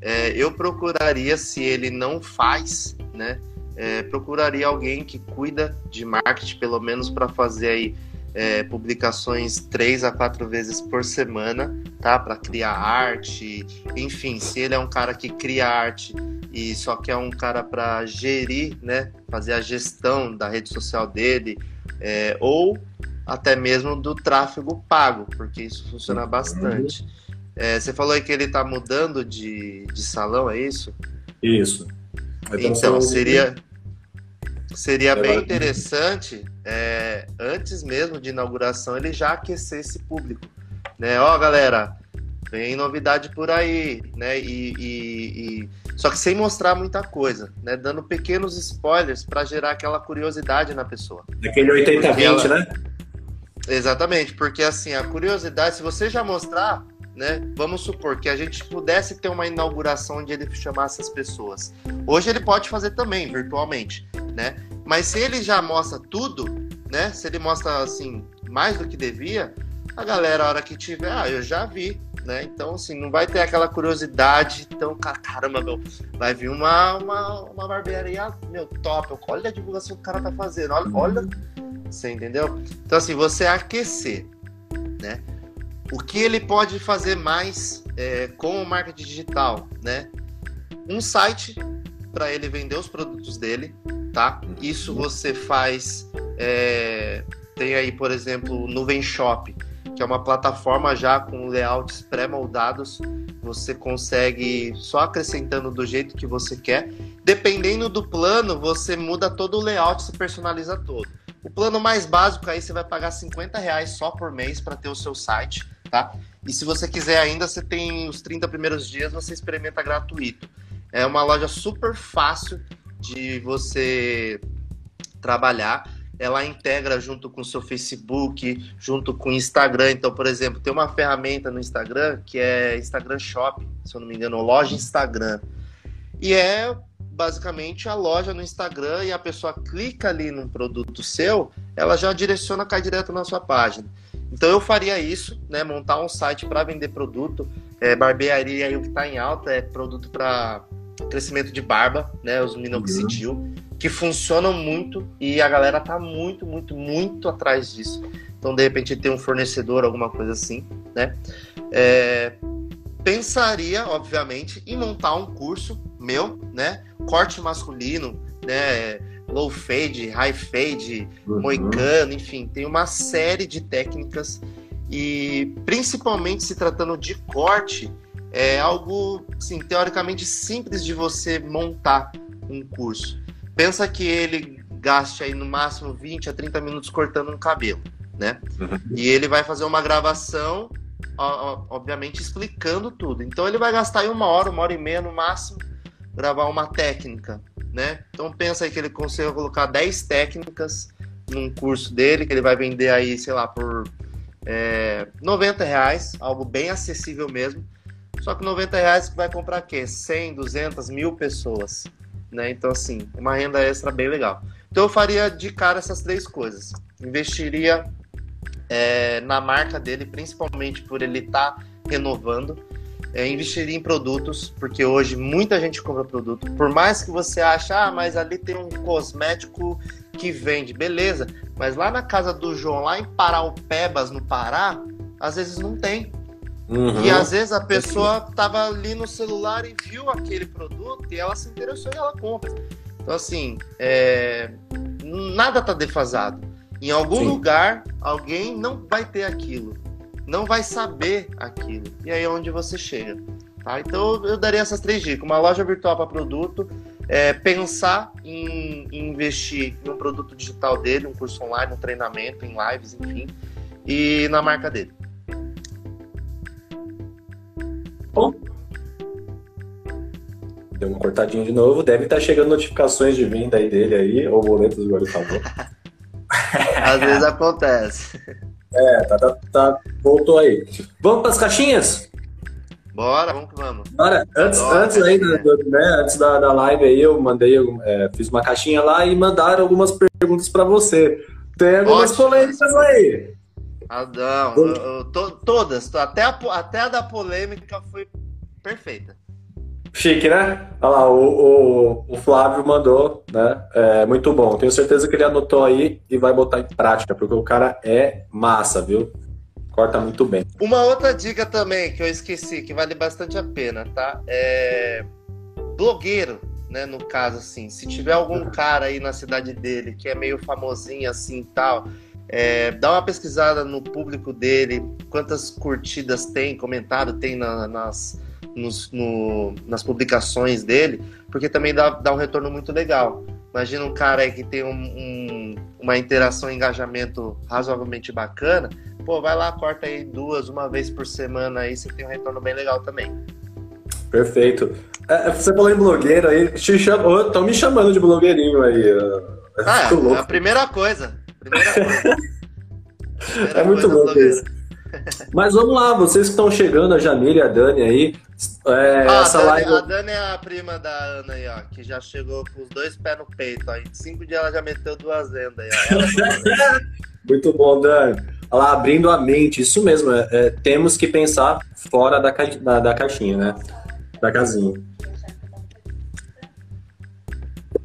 é, eu procuraria, se ele não faz, né? É, procuraria alguém que cuida de marketing, pelo menos para fazer aí é, publicações três a quatro vezes por semana, tá? Para criar arte, enfim, se ele é um cara que cria arte e só quer um cara para gerir, né? Fazer a gestão da rede social dele, é, ou até mesmo do tráfego pago, porque isso funciona bastante. É, você falou aí que ele está mudando de, de salão, é isso? Isso. Então, seria Seria bem interessante, é, antes mesmo de inauguração, ele já aquecer esse público. Né? Ó, galera, vem novidade por aí, né? E, e, e... Só que sem mostrar muita coisa, né? Dando pequenos spoilers para gerar aquela curiosidade na pessoa. Aquele 80-20, ela... né? Exatamente, porque assim, a curiosidade, se você já mostrar, né? Vamos supor que a gente pudesse ter uma inauguração onde ele chamasse as pessoas. Hoje ele pode fazer também, virtualmente, né? Mas se ele já mostra tudo, né? Se ele mostra assim mais do que devia, a galera a hora que tiver, ah, eu já vi, né? Então assim, não vai ter aquela curiosidade, então caramba, meu, vai vir uma uma, uma barbearia, meu, top, olha a divulgação que o cara tá fazendo, olha, olha, você entendeu? Então assim, você aquecer, né? O que ele pode fazer mais é, com o marketing digital, né? Um site para ele vender os produtos dele, tá? Isso você faz. É, tem aí, por exemplo, o Nuvem Shop, que é uma plataforma já com layouts pré-moldados. Você consegue só acrescentando do jeito que você quer. Dependendo do plano, você muda todo o layout, se personaliza todo. O plano mais básico aí você vai pagar 50 reais só por mês para ter o seu site, tá? E se você quiser ainda, você tem os 30 primeiros dias, você experimenta gratuito. É uma loja super fácil de você trabalhar. ela integra junto com o seu Facebook, junto com o Instagram. Então, por exemplo, tem uma ferramenta no Instagram que é Instagram Shop, se eu não me engano, loja Instagram. E é basicamente a loja no Instagram e a pessoa clica ali num produto seu, ela já direciona, cai direto na sua página. Então eu faria isso, né? Montar um site para vender produto. É, barbearia aí o que está em alta é produto para crescimento de barba, né? Os minoxidil. Uhum que funcionam muito e a galera tá muito, muito, muito atrás disso. Então, de repente, ter um fornecedor, alguma coisa assim, né? É, pensaria, obviamente, em montar um curso meu, né? Corte masculino, né? Low fade, high fade, uhum. moicano, enfim, tem uma série de técnicas e principalmente se tratando de corte, é algo, assim, teoricamente simples de você montar um curso. Pensa que ele gaste aí no máximo 20 a 30 minutos cortando um cabelo, né? Uhum. E ele vai fazer uma gravação, obviamente explicando tudo. Então ele vai gastar aí uma hora, uma hora e meia no máximo, gravar uma técnica, né? Então pensa aí que ele consegue colocar 10 técnicas num curso dele, que ele vai vender aí, sei lá, por é, 90 reais, algo bem acessível mesmo. Só que 90 reais que vai comprar quê? 100, 200, mil pessoas né? Então, assim, uma renda extra bem legal. Então, eu faria de cara essas três coisas. Investiria é, na marca dele, principalmente por ele estar tá renovando. É, investiria em produtos, porque hoje muita gente compra produto. Por mais que você ache, ah, mas ali tem um cosmético que vende, beleza. Mas lá na casa do João, lá em Paraupebas, no Pará, às vezes não tem. Uhum. E às vezes a pessoa estava ali no celular e viu aquele produto e ela se interessou e ela compra. Então, assim, é... nada está defasado. Em algum Sim. lugar, alguém não vai ter aquilo, não vai saber aquilo. E aí é onde você chega. Tá? Então, eu daria essas três dicas: uma loja virtual para produto, é, pensar em, em investir em um produto digital dele, um curso online, um treinamento, em lives, enfim, e na marca dele. Deu uma cortadinha de novo. Deve estar chegando notificações de venda aí dele aí, ou boletos agora falou. Às vezes acontece. É, tá, tá, tá, voltou aí. Vamos para as caixinhas? Bora, vamos que vamos. Bora. Antes, antes, aí, né, antes da, da live aí, eu mandei, é, fiz uma caixinha lá e mandaram algumas perguntas para você. Tem algumas Ótimo. polêmicas aí. Adão, eu, eu, to, todas, até a, até a da polêmica foi perfeita. Chique, né? Olha lá, o, o, o, Flávio mandou, né? É muito bom. Tenho certeza que ele anotou aí e vai botar em prática, porque o cara é massa, viu? Corta muito bem. Uma outra dica também que eu esqueci, que vale bastante a pena, tá? É blogueiro, né? No caso, assim, se tiver algum cara aí na cidade dele que é meio famosinho assim e tal, é, dá uma pesquisada no público dele, quantas curtidas tem, comentário tem na, nas, nos, no, nas publicações dele, porque também dá, dá um retorno muito legal. Imagina um cara aí que tem um, um, uma interação e engajamento razoavelmente bacana, pô, vai lá, corta aí duas, uma vez por semana aí, você tem um retorno bem legal também. Perfeito. É, você falou em blogueiro aí, estão me chamando de blogueirinho aí. Ah, é a primeira coisa. Primeira coisa. Primeira é muito louco isso. Mas vamos lá, vocês que estão chegando, a Jamila e a Dani aí. É, ah, essa a, Dani, live... a Dani é a prima da Ana aí, ó, que já chegou com os dois pés no peito. Ó. Em cinco dias ela já meteu duas vendas aí, ó. Muito bom, Dani. Lá, abrindo a mente, isso mesmo, é, é, temos que pensar fora da, ca... da, da caixinha, né? Da casinha.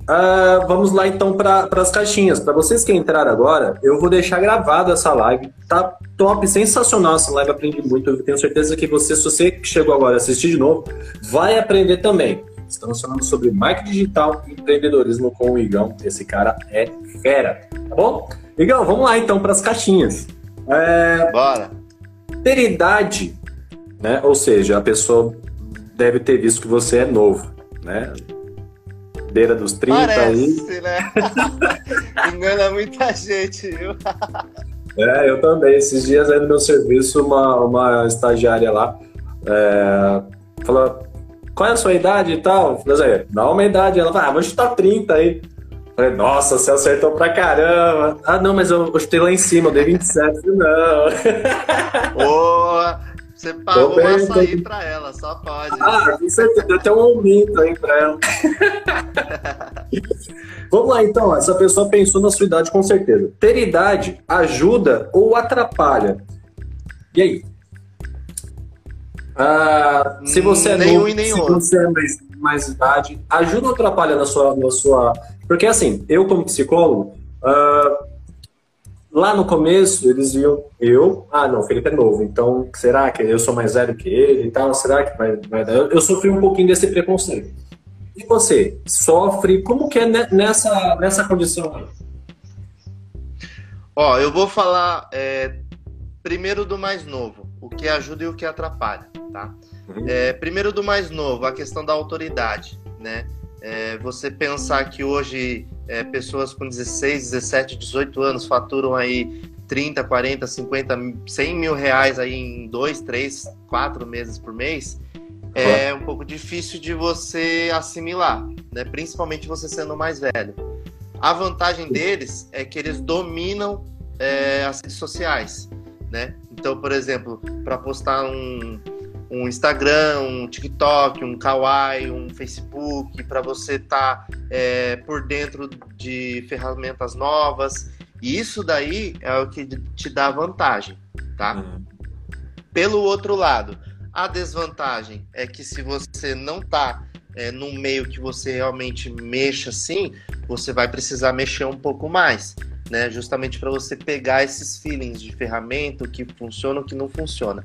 Uh, vamos lá então para as caixinhas. Para vocês que entraram agora, eu vou deixar gravado essa live. Tá top, sensacional essa live, aprendi muito. Eu tenho certeza que você, se você que chegou agora assistir de novo, vai aprender também. Estamos falando sobre marketing digital e empreendedorismo com o Igão. Esse cara é fera, tá bom? Igão, vamos lá então para as caixinhas. É... Bora. Ter idade, né? Ou seja, a pessoa deve ter visto que você é novo, né? Beira dos 30 Parece, aí. né? Engana muita gente, viu? É, eu também. Esses dias aí no meu serviço, uma, uma estagiária lá é, falou: qual é a sua idade e tal? Eu falei, dá uma idade. Ela falou, ah, vou chutar 30 aí. Falei, nossa, você acertou pra caramba. Ah, não, mas eu gostei lá em cima, eu dei 27. Não. Boa! Você pagou bem, um açaí pra ela, só pode. Ah, com certeza, até um aumento aí pra ela. Vamos lá, então. Essa pessoa pensou na sua idade, com certeza. Ter idade ajuda ou atrapalha? E aí? Ah, se você é nenhum novo, e nem se outro. você é mais, mais idade, ajuda ou atrapalha na sua, na sua... Porque assim, eu como psicólogo, ah, lá no começo eles viam eu, ah não, o Felipe é novo, então será que eu sou mais velho que ele e tal? Será que vai, vai dar? Eu, eu sofri um pouquinho desse preconceito. E você, sofre, como que é nessa, nessa condição aí? Ó, eu vou falar é, primeiro do mais novo, o que ajuda e o que atrapalha, tá? Uhum. É, primeiro do mais novo, a questão da autoridade, né? É, você pensar que hoje é, pessoas com 16, 17, 18 anos faturam aí 30, 40, 50, 100 mil reais aí em dois, três, quatro meses por mês, é um pouco difícil de você assimilar, né? principalmente você sendo mais velho. A vantagem deles é que eles dominam é, as redes sociais. Né? Então, por exemplo, para postar um, um Instagram, um TikTok, um Kawaii, um Facebook, para você estar tá, é, por dentro de ferramentas novas. E isso daí é o que te dá vantagem, tá? Uhum. Pelo outro lado, a desvantagem é que se você não tá é, num meio que você realmente mexa assim, você vai precisar mexer um pouco mais, né? Justamente para você pegar esses feelings de ferramenta, o que funciona, o que não funciona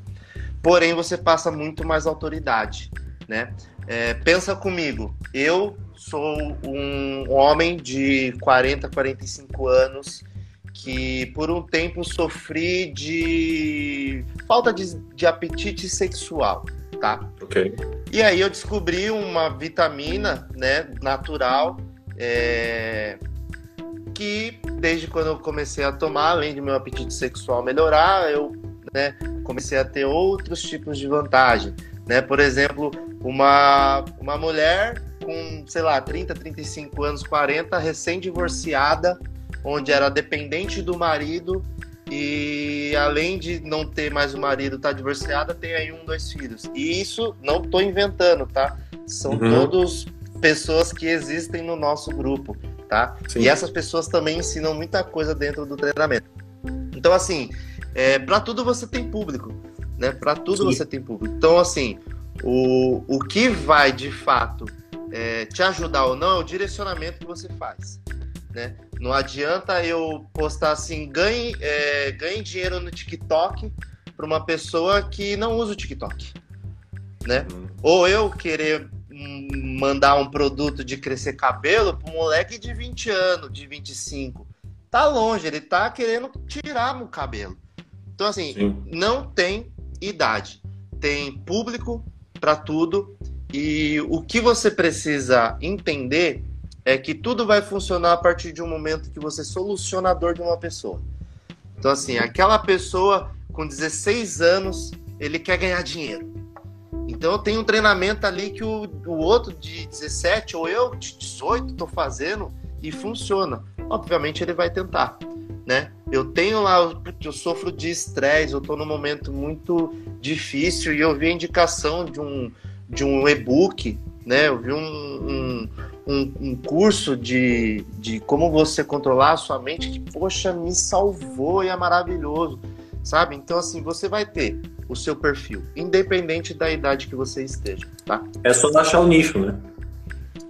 porém você passa muito mais autoridade, né? É, pensa comigo, eu sou um homem de 40, 45 anos que por um tempo sofri de falta de, de apetite sexual, tá? Ok. E aí eu descobri uma vitamina, né, natural, é, que desde quando eu comecei a tomar, além de meu apetite sexual melhorar, eu né, comecei a ter outros tipos de vantagem. Né? Por exemplo, uma, uma mulher com, sei lá, 30, 35 anos, 40, recém-divorciada, onde era dependente do marido e além de não ter mais o marido, tá divorciada, tem aí um, dois filhos. E isso não tô inventando, tá? São uhum. todos pessoas que existem no nosso grupo, tá? Sim. E essas pessoas também ensinam muita coisa dentro do treinamento. Então, assim, é, para tudo você tem público, né? Para tudo Sim. você tem público. Então, assim, o, o que vai de fato é, te ajudar ou não é o direcionamento que você faz, né? Não adianta eu postar assim, ganhe, é, ganhe dinheiro no TikTok para uma pessoa que não usa o TikTok, né? Uhum. Ou eu querer mandar um produto de crescer cabelo para um moleque de 20 anos, de 25. Tá longe, ele tá querendo tirar o cabelo. Então, assim, Sim. não tem idade. Tem público para tudo. E o que você precisa entender é que tudo vai funcionar a partir de um momento que você é solucionador de uma pessoa. Então, assim, aquela pessoa com 16 anos, ele quer ganhar dinheiro. Então, eu tenho um treinamento ali que o, o outro de 17 ou eu de 18 estou fazendo e funciona. Obviamente, ele vai tentar né? Eu tenho lá, eu sofro de estresse, eu estou num momento muito difícil e eu vi a indicação de um, de um e-book, né? Eu vi um, um, um, curso de, de como você controlar a sua mente que, poxa, me salvou e é maravilhoso, sabe? Então, assim, você vai ter o seu perfil, independente da idade que você esteja, tá? É só achar o nicho, né?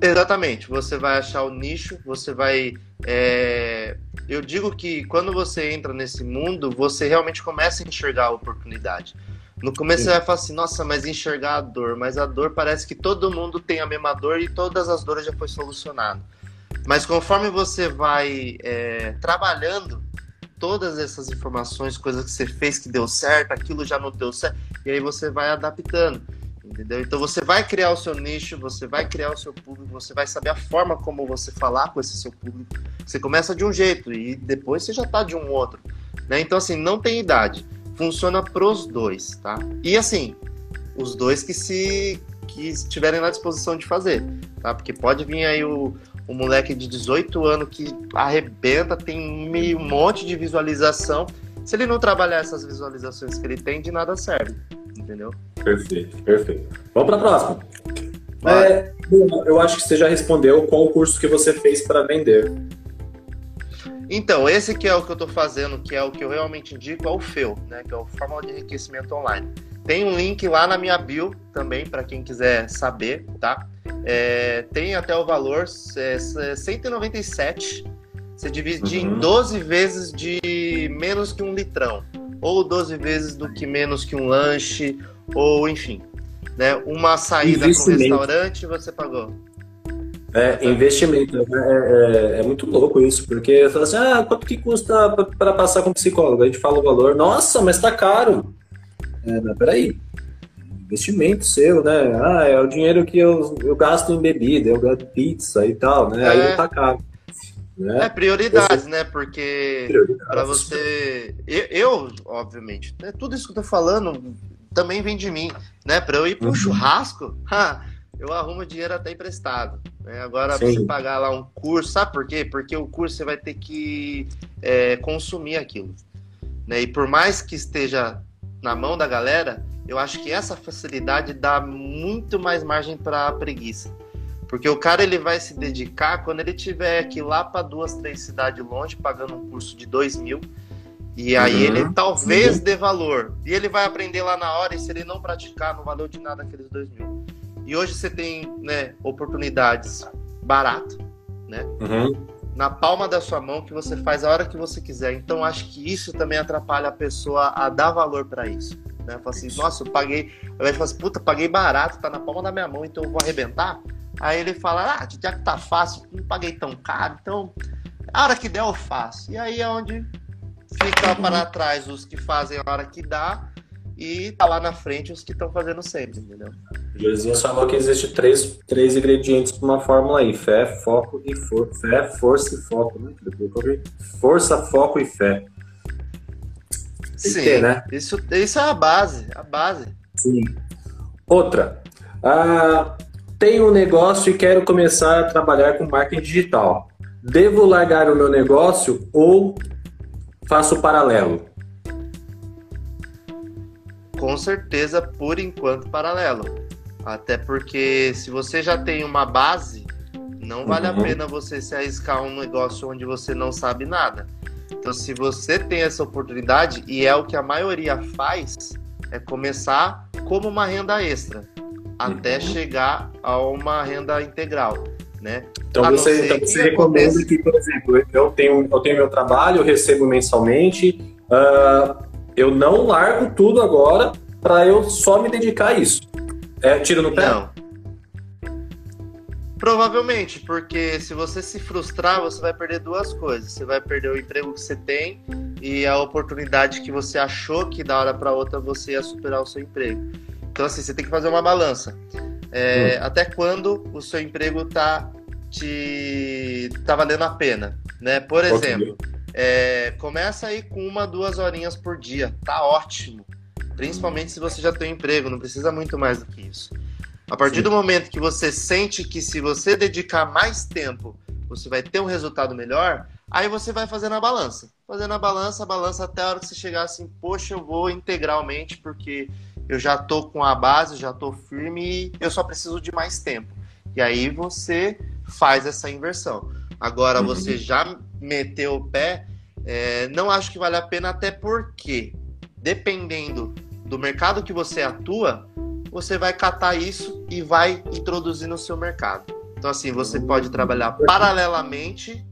Exatamente, você vai achar o nicho, você vai. É... Eu digo que quando você entra nesse mundo, você realmente começa a enxergar a oportunidade. No começo Sim. você vai falar assim, nossa, mas enxergar a dor, mas a dor parece que todo mundo tem a mesma dor e todas as dores já foi solucionado. Mas conforme você vai é, trabalhando todas essas informações, coisas que você fez que deu certo, aquilo já não deu certo, e aí você vai adaptando entendeu? Então você vai criar o seu nicho, você vai criar o seu público, você vai saber a forma como você falar com esse seu público. Você começa de um jeito e depois você já tá de um outro, né? Então assim, não tem idade. Funciona pros dois, tá? E assim, os dois que se que estiverem na disposição de fazer, tá? Porque pode vir aí o, o moleque de 18 anos que arrebenta, tem meio um monte de visualização. Se ele não trabalhar essas visualizações que ele tem, de nada serve, entendeu? Perfeito, perfeito. Vamos para a próxima. É, eu acho que você já respondeu qual o curso que você fez para vender. Então, esse que é o que eu estou fazendo, que é o que eu realmente indico, é o FEU, né? Que é o Fórmula de Enriquecimento Online. Tem um link lá na minha bio também, para quem quiser saber, tá? É, tem até o valor é, 197. Você divide uhum. em 12 vezes de menos que um litrão. Ou 12 vezes do que menos que um lanche, ou enfim. Né? Uma saída para um restaurante você pagou. É, investimento. É, é, é, muito louco isso, porque fala assim, ah, quanto que custa para passar com psicólogo? A gente fala o valor, nossa, mas tá caro. É, não, peraí. Investimento seu, né? Ah, é o dinheiro que eu, eu gasto em bebida, eu gasto pizza e tal, né? É. Aí tá caro. Né? É prioridades, você... né? Porque para você. Eu, eu, obviamente, né? tudo isso que eu tô falando também vem de mim, né? Para eu ir para um uhum. churrasco, eu arrumo dinheiro até emprestado. Né? Agora, Sim. você pagar lá um curso, sabe por quê? Porque o curso você vai ter que é, consumir aquilo. Né? E por mais que esteja na mão da galera, eu acho que essa facilidade dá muito mais margem para preguiça. Porque o cara ele vai se dedicar quando ele tiver que ir lá para duas, três cidades longe, pagando um curso de dois mil. E aí uhum. ele talvez uhum. dê valor. E ele vai aprender lá na hora, e se ele não praticar, não valeu de nada aqueles dois mil. E hoje você tem né, oportunidades barato, né? Uhum. Na palma da sua mão que você faz a hora que você quiser. Então acho que isso também atrapalha a pessoa a dar valor para isso. Né? Fala assim, nossa, eu paguei. Ao invés de falar assim, puta, paguei barato, tá na palma da minha mão, então eu vou arrebentar. Aí ele fala, ah, já que tá fácil, não paguei tão caro, então a hora que der eu faço. E aí é onde fica para trás os que fazem a hora que dá e tá lá na frente os que estão fazendo sempre, entendeu? Josias falou que existe três, três ingredientes para uma fórmula aí: fé, foco e força. Fé, força e foco, né? Força, foco e fé. Sim, ter, né? isso, isso é a base, a base. Sim. Outra. Ah, tenho um negócio e quero começar a trabalhar com marketing digital. Devo largar o meu negócio ou faço paralelo? Com certeza, por enquanto, paralelo. Até porque se você já tem uma base, não vale uhum. a pena você se arriscar um negócio onde você não sabe nada. Então, se você tem essa oportunidade, e é o que a maioria faz, é começar como uma renda extra, até uhum. chegar a uma renda integral. Né? Então você, então você recomenda que, por exemplo, eu tenho, eu tenho meu trabalho, eu recebo mensalmente, uh, eu não largo tudo agora para eu só me dedicar a isso. É tiro no pé? Não. Provavelmente, porque se você se frustrar, você vai perder duas coisas. Você vai perder o emprego que você tem e a oportunidade que você achou que da hora para outra você ia superar o seu emprego. Então, assim, você tem que fazer uma balança. É, hum. Até quando o seu emprego tá te tá valendo a pena, né? Por exemplo, é, começa aí com uma, duas horinhas por dia, tá ótimo. Principalmente se você já tem um emprego, não precisa muito mais do que isso. A partir Sim. do momento que você sente que se você dedicar mais tempo, você vai ter um resultado melhor, aí você vai fazendo a balança. Fazendo a balança, a balança até a hora que você chegar assim, poxa, eu vou integralmente porque eu já tô com a base, já tô firme e eu só preciso de mais tempo. E aí você faz essa inversão. Agora uhum. você já meteu o pé, é, não acho que vale a pena, até porque, dependendo do mercado que você atua, você vai catar isso e vai introduzir no seu mercado. Então, assim, você pode trabalhar paralelamente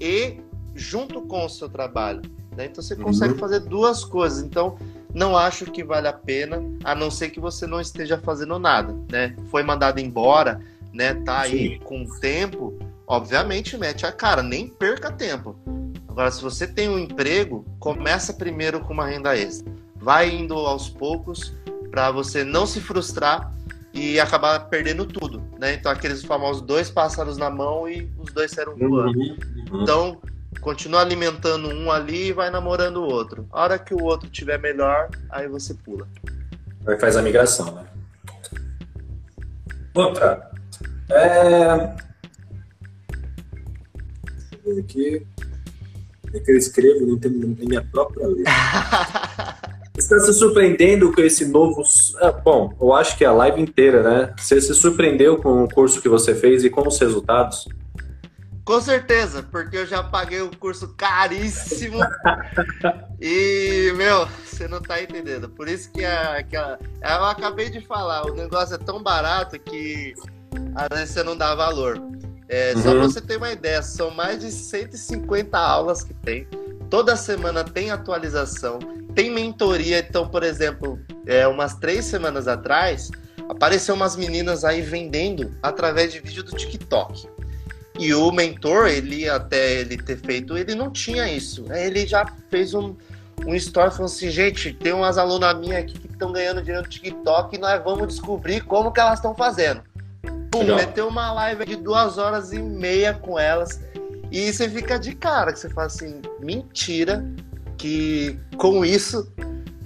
e junto com o seu trabalho. Né? Então, você consegue uhum. fazer duas coisas. Então, não acho que vale a pena, a não ser que você não esteja fazendo nada. Né? Foi mandado embora, né? tá aí Sim. com o tempo, obviamente mete a cara, nem perca tempo. Agora, se você tem um emprego, começa primeiro com uma renda extra. Vai indo aos poucos para você não se frustrar e acabar perdendo tudo, né? Então aqueles famosos dois pássaros na mão e os dois saíram voando. Uhum. Então continua alimentando um ali e vai namorando o outro. A hora que o outro tiver melhor, aí você pula. Aí faz a migração, né? Outra. É... Deixa eu ver aqui. É que eu escrevo, não tenho minha própria letra. está se surpreendendo com esse novo. É, bom, eu acho que é a live inteira, né? Você se surpreendeu com o curso que você fez e com os resultados? Com certeza, porque eu já paguei o um curso caríssimo. e, meu, você não tá entendendo. Por isso que, a, que a, eu acabei de falar, o negócio é tão barato que às vezes você não dá valor. É, uhum. Só pra você ter uma ideia, são mais de 150 aulas que tem. Toda semana tem atualização tem mentoria. Então, por exemplo, é, umas três semanas atrás, apareceu umas meninas aí vendendo através de vídeo do TikTok. E o mentor, ele até ele ter feito, ele não tinha isso. Né? Ele já fez um, um story falando assim, gente, tem umas alunas minhas aqui que estão ganhando dinheiro no TikTok e nós vamos descobrir como que elas estão fazendo. Pum, Legal. meteu uma live de duas horas e meia com elas. E você fica de cara, que você fala assim, mentira, que com isso,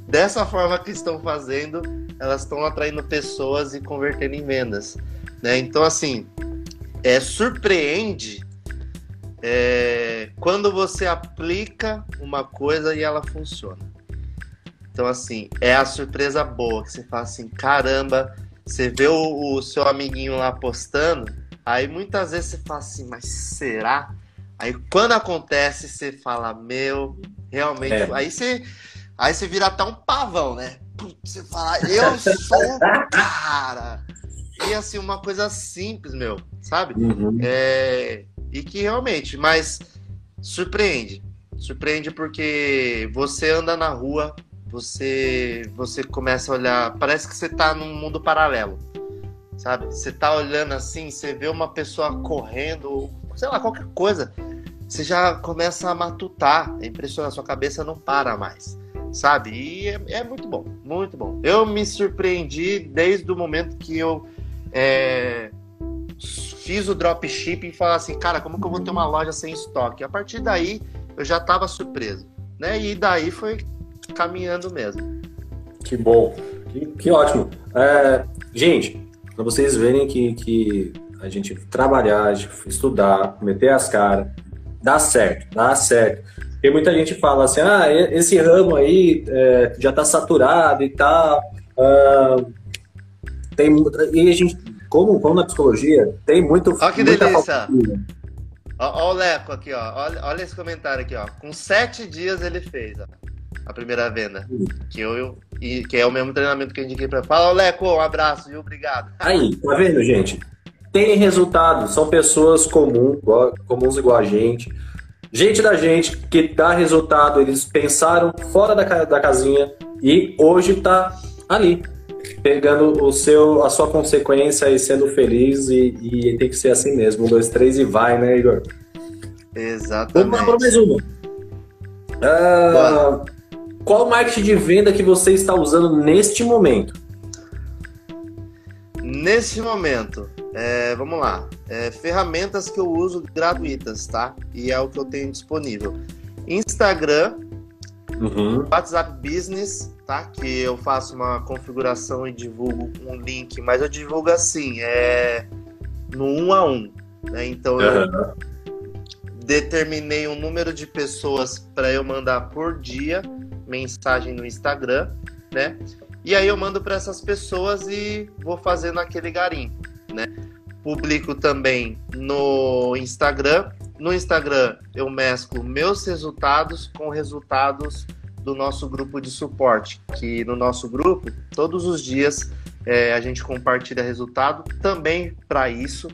dessa forma que estão fazendo, elas estão atraindo pessoas e convertendo em vendas. Né? Então, assim, é, surpreende é, quando você aplica uma coisa e ela funciona. Então, assim, é a surpresa boa, que você fala assim, caramba, você vê o, o seu amiguinho lá postando, aí muitas vezes você fala assim, mas será? Aí quando acontece, você fala, meu, realmente. É. Aí você. Aí você vira até um pavão, né? Você fala, eu sou o cara. E assim, uma coisa simples, meu, sabe? Uhum. É, e que realmente, mas surpreende. Surpreende porque você anda na rua, você você começa a olhar, parece que você tá num mundo paralelo. Sabe? Você tá olhando assim, você vê uma pessoa correndo, sei lá, qualquer coisa você já começa a matutar. É impressionante, sua cabeça não para mais, sabe? E é, é muito bom, muito bom. Eu me surpreendi desde o momento que eu é, fiz o dropshipping e falei assim, cara, como que eu vou ter uma loja sem estoque? A partir daí, eu já estava surpreso, né? E daí foi caminhando mesmo. Que bom, que, que ótimo. É, gente, para vocês verem que, que a gente trabalhar, estudar, meter as caras, dá certo, dá certo. Porque muita gente fala assim, ah, esse ramo aí é, já está saturado e tal. Uh, tem, e a gente, como, como na psicologia, tem muito. Olha que delícia! Olha o Leco aqui, ó. Olha, olha esse comentário aqui, ó. Com sete dias ele fez, ó, a primeira venda. Que eu, e, que é o mesmo treinamento que eu indiquei para. Fala, Leco, um abraço e obrigado. Aí, tá vendo, gente? tem resultado, são pessoas comuns, igual, comuns igual a gente. Gente da gente que dá resultado, eles pensaram fora da, da casinha e hoje tá ali, pegando o seu, a sua consequência e sendo feliz e, e tem que ser assim mesmo. Um, dois, três e vai, né, Igor? Exatamente. Vamos para mais uma. Uh, qual marketing de venda que você está usando neste momento? Nesse momento, é, vamos lá. É, ferramentas que eu uso gratuitas, tá? E é o que eu tenho disponível. Instagram, uhum. WhatsApp Business, tá? Que eu faço uma configuração e divulgo um link, mas eu divulgo assim, é no um a um. Né? Então uhum. eu determinei um número de pessoas para eu mandar por dia mensagem no Instagram, né? E aí eu mando para essas pessoas e vou fazendo aquele garimpo né? Publico também no Instagram. No Instagram eu mesclo meus resultados com resultados do nosso grupo de suporte, que no nosso grupo, todos os dias é, a gente compartilha resultado também para isso,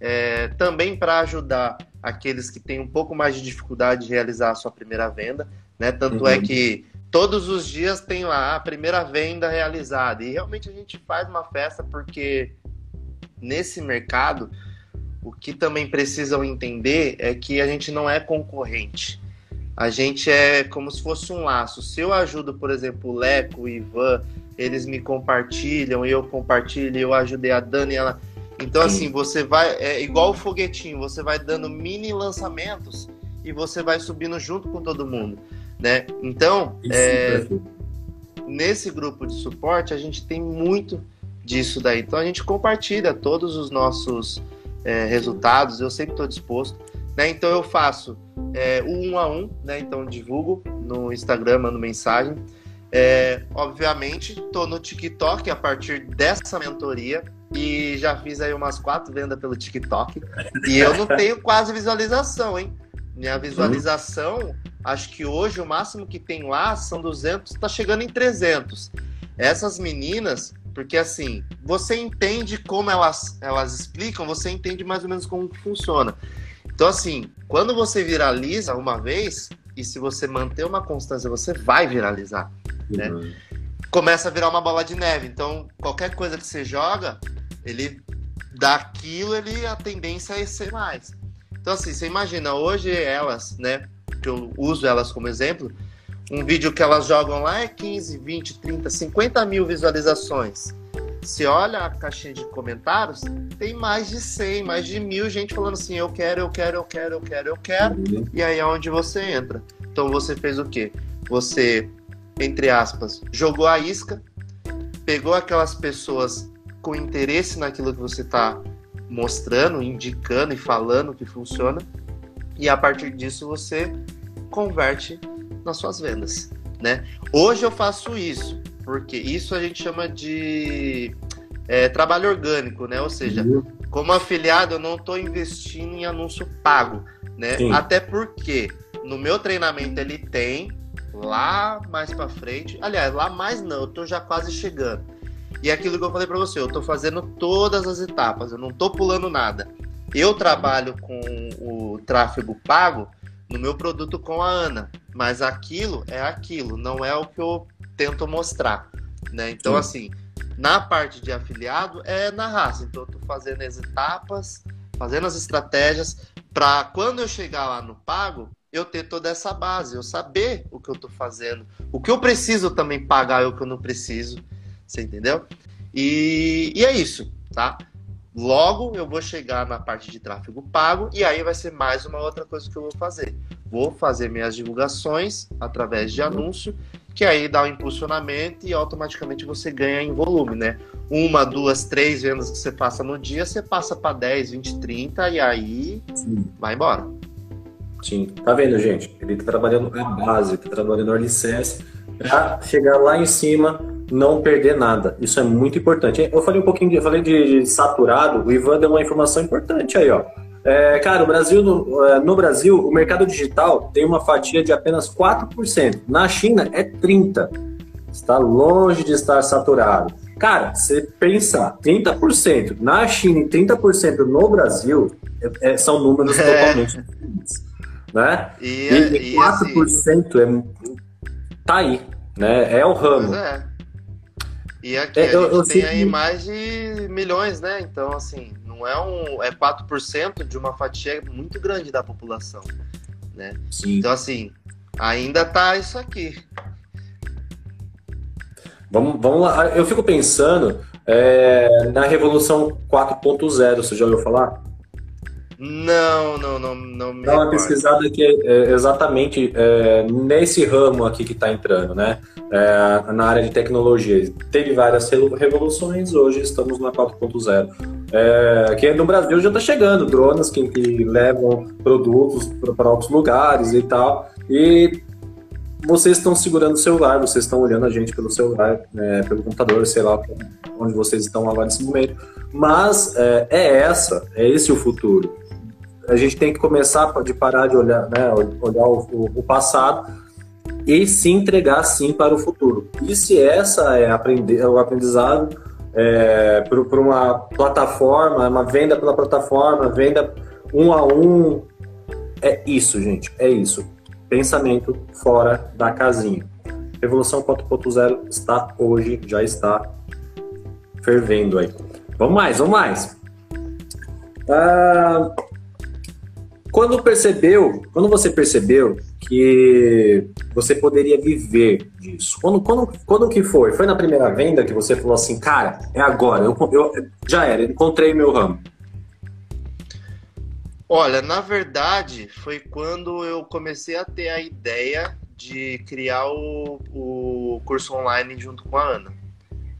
é, também para ajudar aqueles que têm um pouco mais de dificuldade de realizar a sua primeira venda, né? Tanto é uhum. é que todos os dias tem lá a primeira venda realizada e realmente a gente faz uma festa porque nesse mercado, o que também precisam entender é que a gente não é concorrente. A gente é como se fosse um laço. Se eu ajudo, por exemplo, o Leco, o Ivan, eles me compartilham, eu compartilho, eu ajudei a Dani, ela. Então, assim, você vai. É igual o foguetinho, você vai dando mini lançamentos e você vai subindo junto com todo mundo. Né? Então, é, nesse grupo de suporte, a gente tem muito disso daí. Então a gente compartilha todos os nossos é, resultados, eu sempre estou disposto. Né? Então eu faço é, um a um, né? então divulgo no Instagram, mando mensagem. É, obviamente, estou no TikTok a partir dessa mentoria e já fiz aí umas quatro vendas pelo TikTok e eu não tenho quase visualização, hein? Minha visualização, acho que hoje o máximo que tem lá são 200, está chegando em 300. Essas meninas, porque assim, você entende como elas, elas explicam, você entende mais ou menos como funciona. Então, assim, quando você viraliza uma vez, e se você manter uma constância, você vai viralizar, né? uhum. né? Começa a virar uma bola de neve. Então, qualquer coisa que você joga, ele daquilo, ele a tendência é ser mais. Então, assim, você imagina, hoje elas, né, que eu uso elas como exemplo, um vídeo que elas jogam lá é 15, 20, 30, 50 mil visualizações. Se olha a caixinha de comentários, tem mais de 100, mais de mil gente falando assim: eu quero, eu quero, eu quero, eu quero, eu quero. E aí é onde você entra. Então você fez o quê? Você, entre aspas, jogou a isca, pegou aquelas pessoas com interesse naquilo que você está mostrando, indicando e falando que funciona, e a partir disso você converte nas suas vendas, né? Hoje eu faço isso, porque isso a gente chama de é, trabalho orgânico, né? Ou seja, uhum. como afiliado eu não estou investindo em anúncio pago, né? Sim. Até porque no meu treinamento ele tem lá mais para frente, aliás, lá mais não, eu tô já quase chegando. E é aquilo que eu falei para você, eu estou fazendo todas as etapas, eu não estou pulando nada. Eu trabalho com o tráfego pago no meu produto com a Ana, mas aquilo é aquilo, não é o que eu tento mostrar, né? Então, Sim. assim, na parte de afiliado é na raça. Então, eu tô fazendo as etapas, fazendo as estratégias para quando eu chegar lá no pago, eu ter toda essa base, eu saber o que eu tô fazendo, o que eu preciso também pagar e o que eu não preciso, você entendeu? E, e é isso, tá? Logo eu vou chegar na parte de tráfego pago e aí vai ser mais uma outra coisa que eu vou fazer. Vou fazer minhas divulgações através de anúncio, que aí dá o um impulsionamento e automaticamente você ganha em volume, né? Uma, duas, três vendas que você passa no dia, você passa para 10, 20, 30 e aí Sim. vai embora. Sim, tá vendo, gente? Ele tá trabalhando a base, tá trabalhando o alicerce para chegar lá em cima não perder nada. Isso é muito importante. Eu falei um pouquinho, de, eu falei de, de, saturado, o Ivan deu uma informação importante aí, ó. É, cara, o Brasil, no, é, no, Brasil, o mercado digital tem uma fatia de apenas 4%. Na China é 30%. Está longe de estar saturado. Cara, você pensar 30% na China e 30% no Brasil, é, é, são números é. totalmente diferentes. Né? E, e, e 4% assim... é, tá aí, né? É o ramo. Pois é. E aqui é, a eu, gente eu tem aí mais de milhões, né? Então, assim, não é um. É 4% de uma fatia muito grande da população. Né? Sim. Então, assim, ainda tá isso aqui. Vamos, vamos lá. Eu fico pensando é, na Revolução 4.0, você já ouviu falar? Não, não, não, não me Dá uma pesquisada que é, é exatamente é, nesse ramo aqui que está entrando, né? É, na área de tecnologia. Teve várias revoluções, hoje estamos na 4.0. É, que no Brasil já está chegando, drones que, que levam produtos para outros lugares e tal. E vocês estão segurando o celular, vocês estão olhando a gente pelo celular, é, pelo computador, sei lá onde vocês estão agora nesse momento. Mas é, é essa, é esse o futuro a gente tem que começar de parar de olhar, né, olhar o, o passado e se entregar sim para o futuro. E se essa é aprender, o aprendizado é, para uma plataforma, uma venda pela plataforma, venda um a um, é isso, gente, é isso. Pensamento fora da casinha. Revolução 4.0 está hoje, já está fervendo aí. Vamos mais, vamos mais. Ah, quando percebeu, quando você percebeu que você poderia viver disso? Quando, quando, quando que foi? Foi na primeira venda que você falou assim, cara, é agora, eu, eu já era, encontrei meu ramo. Olha, na verdade, foi quando eu comecei a ter a ideia de criar o, o curso online junto com a Ana.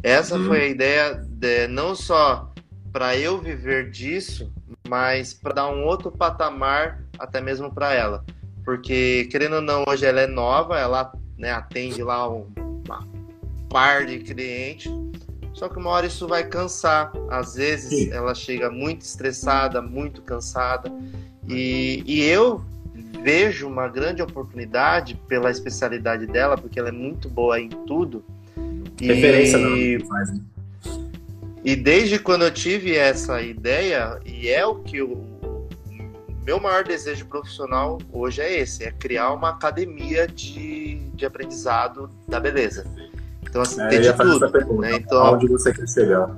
Essa hum. foi a ideia é, não só para eu viver disso, mas para dar um outro patamar até mesmo para ela. Porque, querendo ou não, hoje ela é nova, ela né, atende lá um, uma par de clientes, só que uma hora isso vai cansar. Às vezes Sim. ela chega muito estressada, muito cansada. E, e eu vejo uma grande oportunidade pela especialidade dela, porque ela é muito boa em tudo. Referência e... não, faz, né? E desde quando eu tive essa ideia, e é o que o meu maior desejo profissional hoje é esse, é criar uma academia de, de aprendizado da beleza. Então, assim, é, tem de tudo. Né? Então, Onde você quer chegar?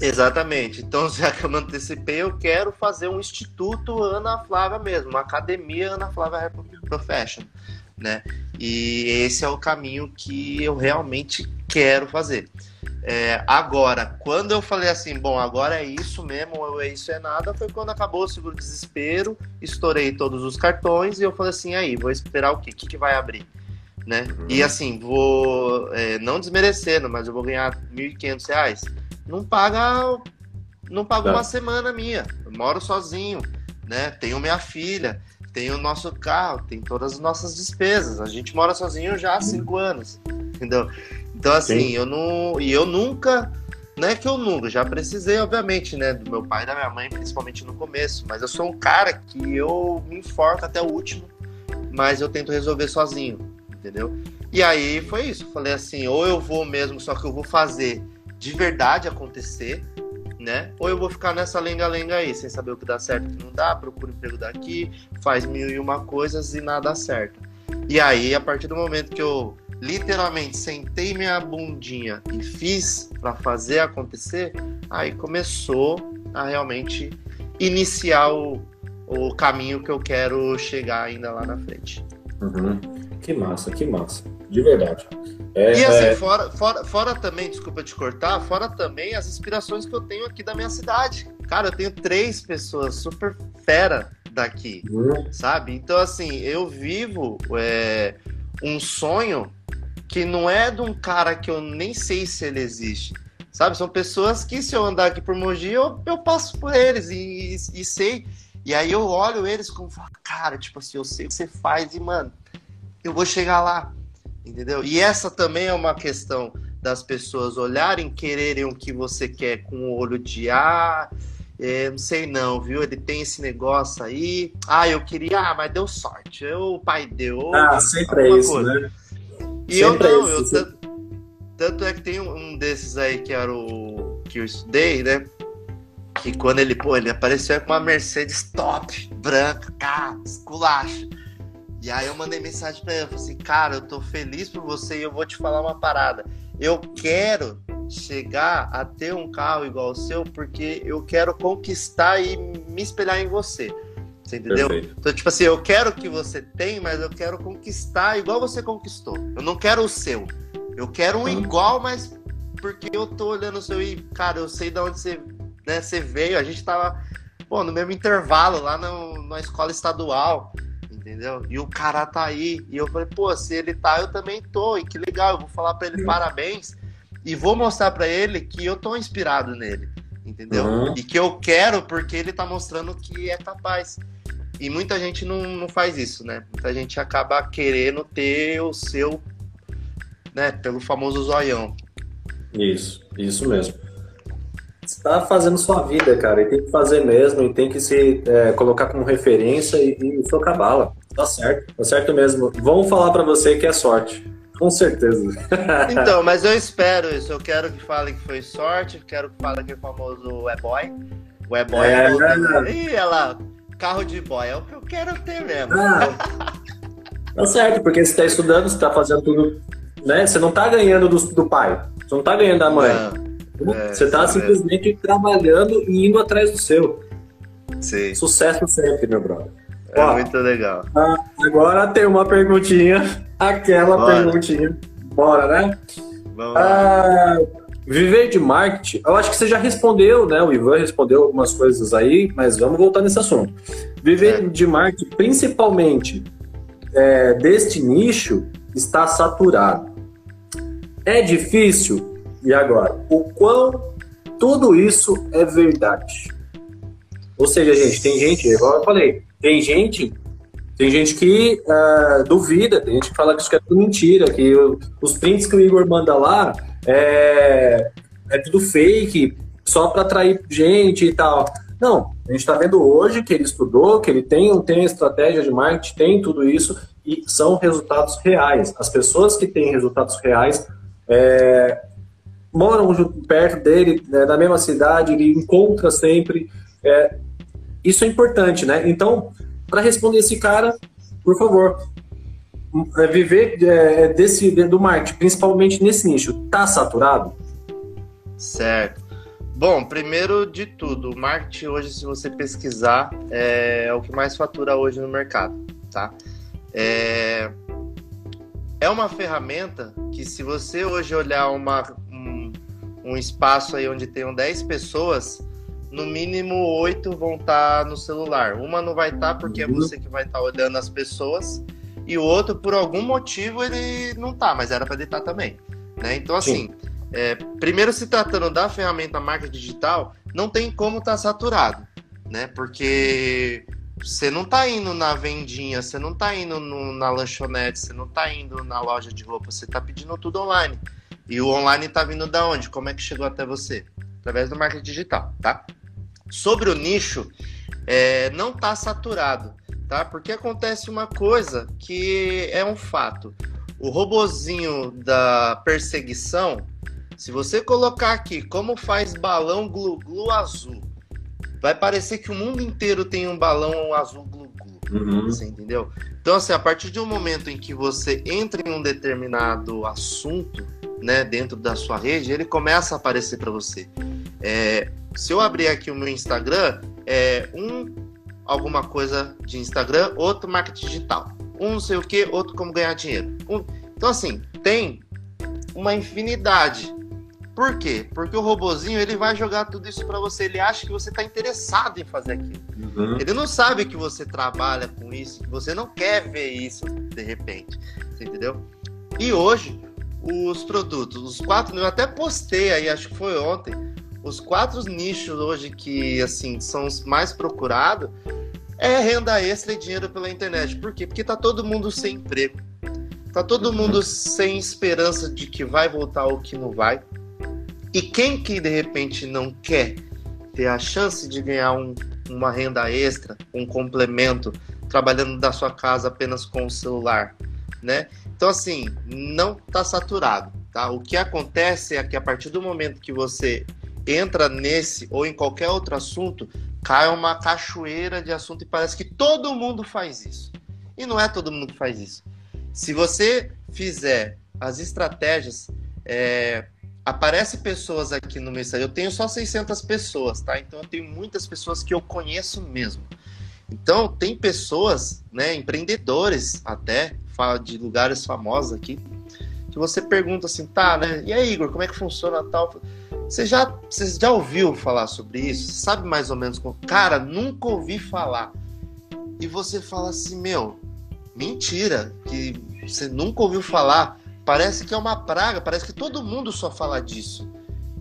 Exatamente. Então, já que eu me antecipei, eu quero fazer um instituto Ana Flávia mesmo, uma academia Ana Flávia Profession, né? E esse é o caminho que eu realmente quero fazer. É, agora, quando eu falei assim, bom, agora é isso mesmo, ou é isso é nada, foi quando acabou o seguro desespero, estourei todos os cartões e eu falei assim, aí, vou esperar o quê? O que, que vai abrir? Né? Uhum. E assim, vou, é, não desmerecendo, mas eu vou ganhar R$ 1.500. Não paga, não paga tá. uma semana minha, eu moro sozinho, né? Tenho minha filha, tenho o nosso carro, tem todas as nossas despesas. A gente mora sozinho já há cinco anos, entendeu? Então, assim, Sim. eu não. E eu nunca. Não é que eu nunca, já precisei, obviamente, né? Do meu pai e da minha mãe, principalmente no começo. Mas eu sou um cara que eu me enforco até o último, mas eu tento resolver sozinho, entendeu? E aí foi isso. Falei assim, ou eu vou mesmo, só que eu vou fazer de verdade acontecer, né? Ou eu vou ficar nessa lenga-lenga aí, sem saber o que dá certo e o que não dá, procuro emprego daqui, faz mil e uma coisas e nada certo. E aí, a partir do momento que eu literalmente sentei minha bundinha e fiz para fazer acontecer, aí começou a realmente iniciar o, o caminho que eu quero chegar ainda lá na frente. Uhum. Que massa, que massa. De verdade. É, e assim, é... fora, fora, fora também, desculpa te cortar, fora também as inspirações que eu tenho aqui da minha cidade. Cara, eu tenho três pessoas super fera daqui, uhum. sabe? Então, assim, eu vivo é, um sonho que não é de um cara que eu nem sei se ele existe. Sabe? São pessoas que, se eu andar aqui por Mogi, eu, eu passo por eles e, e, e sei. E aí eu olho eles como, cara, tipo assim, eu sei o que você faz e, mano, eu vou chegar lá. Entendeu? E essa também é uma questão das pessoas olharem, quererem o que você quer com o olho de ah, é, não sei não, viu? Ele tem esse negócio aí. Ah, eu queria, ah, mas deu sorte. Eu, o pai deu. Ah, sempre é isso, coisa. né? E eu não, eu tanto, tanto é que tem um desses aí que era o que eu estudei, né? Que quando ele, pô, ele apareceu com uma Mercedes top, branca, cara, esculacho. E aí eu mandei mensagem pra ele, eu falei assim, cara, eu tô feliz por você e eu vou te falar uma parada. Eu quero chegar a ter um carro igual ao seu porque eu quero conquistar e me espelhar em você. Você entendeu? Perfeito. Então, tipo assim, eu quero que você tenha, mas eu quero conquistar igual você conquistou. Eu não quero o seu. Eu quero um uhum. igual, mas porque eu tô olhando o seu e, cara, eu sei de onde você, né, você veio. A gente tava, pô, no mesmo intervalo lá no, na escola estadual, entendeu? E o cara tá aí. E eu falei, pô, se ele tá, eu também tô. E que legal, eu vou falar para ele parabéns e vou mostrar para ele que eu tô inspirado nele, entendeu? Uhum. E que eu quero porque ele tá mostrando que é capaz. E muita gente não, não faz isso, né? Muita gente acaba querendo ter o seu, né, pelo famoso zoião. Isso, isso mesmo. Você tá fazendo sua vida, cara, e tem que fazer mesmo, e tem que se é, colocar como referência e, e socar bala. Tá certo, tá certo mesmo. Vamos falar para você que é sorte. Com certeza. então, mas eu espero isso. Eu quero que fale que foi sorte, quero que fale que o famoso é boy. O é boy. É, é, Ih, olha lá, carro de boy, é o que eu quero ter mesmo. Ah, tá certo, porque você está estudando, você está fazendo tudo, né? Você não está ganhando do, do pai, você não está ganhando da mãe. Não, é, você está simplesmente mesmo. trabalhando e indo atrás do seu. Sim. Sucesso sempre, meu brother. É Ó, muito legal. Ah, agora tem uma perguntinha, aquela Bora. perguntinha. Bora, né? Vamos. Ah, Viver de marketing, eu acho que você já respondeu, né? O Ivan respondeu algumas coisas aí, mas vamos voltar nesse assunto. Viver é. de marketing, principalmente é, deste nicho, está saturado. É difícil? E agora, o quão tudo isso é verdade? Ou seja, gente, tem gente, igual eu falei, tem gente tem gente que uh, duvida, tem gente que fala que isso é tudo mentira, que os prints que o Igor manda lá é, é tudo fake, só para atrair gente e tal. Não, a gente está vendo hoje que ele estudou, que ele tem, tem estratégia de marketing, tem tudo isso, e são resultados reais. As pessoas que têm resultados reais é, moram perto dele, né, na mesma cidade, ele encontra sempre. É, isso é importante, né? Então, para responder esse cara, por favor, é, viver é, desse do marketing, principalmente nesse nicho, tá saturado? Certo. Bom, primeiro de tudo, o marketing hoje, se você pesquisar, é, é o que mais fatura hoje no mercado, tá? É, é uma ferramenta que se você hoje olhar uma, um, um espaço aí onde tenham 10 pessoas, no mínimo oito vão estar tá no celular. Uma não vai estar tá porque é uhum. você que vai estar tá olhando as pessoas e o outro por algum motivo ele não tá, mas era para ele estar tá também, né? Então assim, é, primeiro se tratando da ferramenta marca digital, não tem como estar tá saturado, né? Porque você não tá indo na vendinha, você não tá indo no, na lanchonete, você não tá indo na loja de roupa, você tá pedindo tudo online. E o online tá vindo da onde? Como é que chegou até você? Através do marketing digital, tá? Sobre o nicho, é, não está saturado, tá? Porque acontece uma coisa que é um fato. O robozinho da perseguição, se você colocar aqui como faz balão glu-glu azul, vai parecer que o mundo inteiro tem um balão azul glu-glu. Uhum. Você entendeu? Então, assim, a partir de um momento em que você entra em um determinado assunto, né, dentro da sua rede, ele começa a aparecer para você. É, se eu abrir aqui o meu Instagram, é um alguma coisa de Instagram, outro marketing digital. Um não sei o que, outro como ganhar dinheiro. Um... Então, assim, tem uma infinidade. Por quê? Porque o robozinho ele vai jogar tudo isso para você. Ele acha que você está interessado em fazer aquilo. Uhum. Ele não sabe que você trabalha com isso, que você não quer ver isso de repente. Você entendeu? E hoje, os produtos, os quatro, eu até postei aí, acho que foi ontem, os quatro nichos hoje que assim são os mais procurados é renda extra e dinheiro pela internet. Por quê? Porque tá todo mundo sem emprego. Tá todo mundo sem esperança de que vai voltar ou que não vai. E quem que de repente não quer ter a chance de ganhar um, uma renda extra, um complemento, trabalhando da sua casa apenas com o celular, né? Então assim, não tá saturado, tá? O que acontece é que a partir do momento que você entra nesse ou em qualquer outro assunto, cai uma cachoeira de assunto e parece que todo mundo faz isso. E não é todo mundo que faz isso. Se você fizer as estratégias, é, aparece pessoas aqui no meu Instagram. Eu tenho só 600 pessoas, tá? Então eu tenho muitas pessoas que eu conheço mesmo. Então tem pessoas, né, empreendedores até, fala de lugares famosos aqui, que você pergunta assim, tá, né? E aí, Igor, como é que funciona tal? Você já, você já ouviu falar sobre isso? Sabe mais ou menos como. Cara, nunca ouvi falar. E você fala assim, meu, mentira, que você nunca ouviu falar. Parece que é uma praga, parece que todo mundo só fala disso.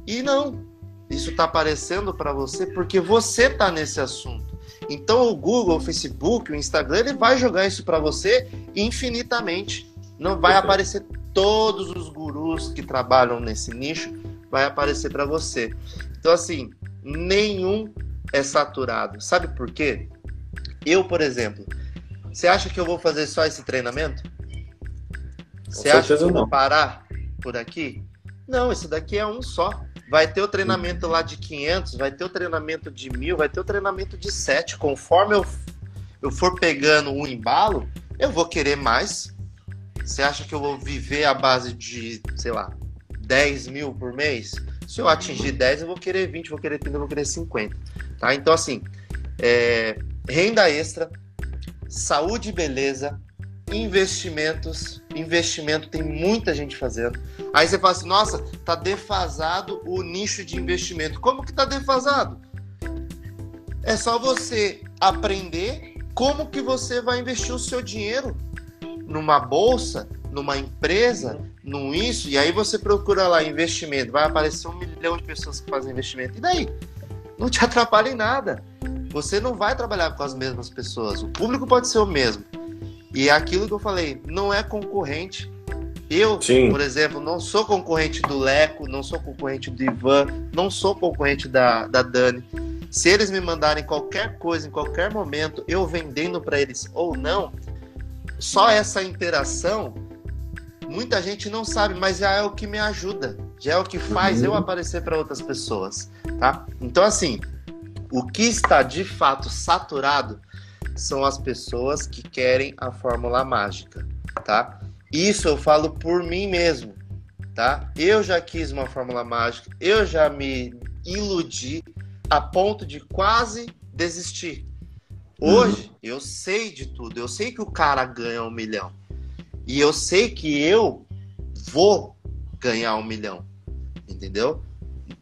E não, isso está aparecendo para você porque você está nesse assunto. Então o Google, o Facebook, o Instagram, ele vai jogar isso para você infinitamente. Não vai aparecer todos os gurus que trabalham nesse nicho vai aparecer para você. Então, assim, nenhum é saturado. Sabe por quê? Eu, por exemplo, você acha que eu vou fazer só esse treinamento? Você acha que eu vou parar por aqui? Não, esse daqui é um só. Vai ter o treinamento lá de 500, vai ter o treinamento de mil, vai ter o treinamento de 7. Conforme eu, eu for pegando o embalo, eu vou querer mais. Você acha que eu vou viver a base de, sei lá, 10 mil por mês, se eu atingir 10, eu vou querer 20, vou querer 30, eu vou querer 50. Tá? Então, assim, é, renda extra, saúde e beleza, investimentos. Investimento tem muita gente fazendo. Aí você fala assim, nossa, tá defasado o nicho de investimento. Como que tá defasado? É só você aprender como que você vai investir o seu dinheiro numa bolsa numa empresa, num isso, e aí você procura lá investimento, vai aparecer um milhão de pessoas que fazem investimento. E daí? Não te atrapalha em nada. Você não vai trabalhar com as mesmas pessoas. O público pode ser o mesmo. E é aquilo que eu falei, não é concorrente. Eu, Sim. por exemplo, não sou concorrente do Leco, não sou concorrente do Ivan, não sou concorrente da, da Dani. Se eles me mandarem qualquer coisa em qualquer momento, eu vendendo para eles ou não, só essa interação, muita gente não sabe, mas já é o que me ajuda, já é o que faz uhum. eu aparecer para outras pessoas, tá? Então assim, o que está de fato saturado são as pessoas que querem a fórmula mágica, tá? Isso eu falo por mim mesmo, tá? Eu já quis uma fórmula mágica, eu já me iludi a ponto de quase desistir. Hoje, uhum. eu sei de tudo. Eu sei que o cara ganha um milhão. E eu sei que eu vou ganhar um milhão. Entendeu?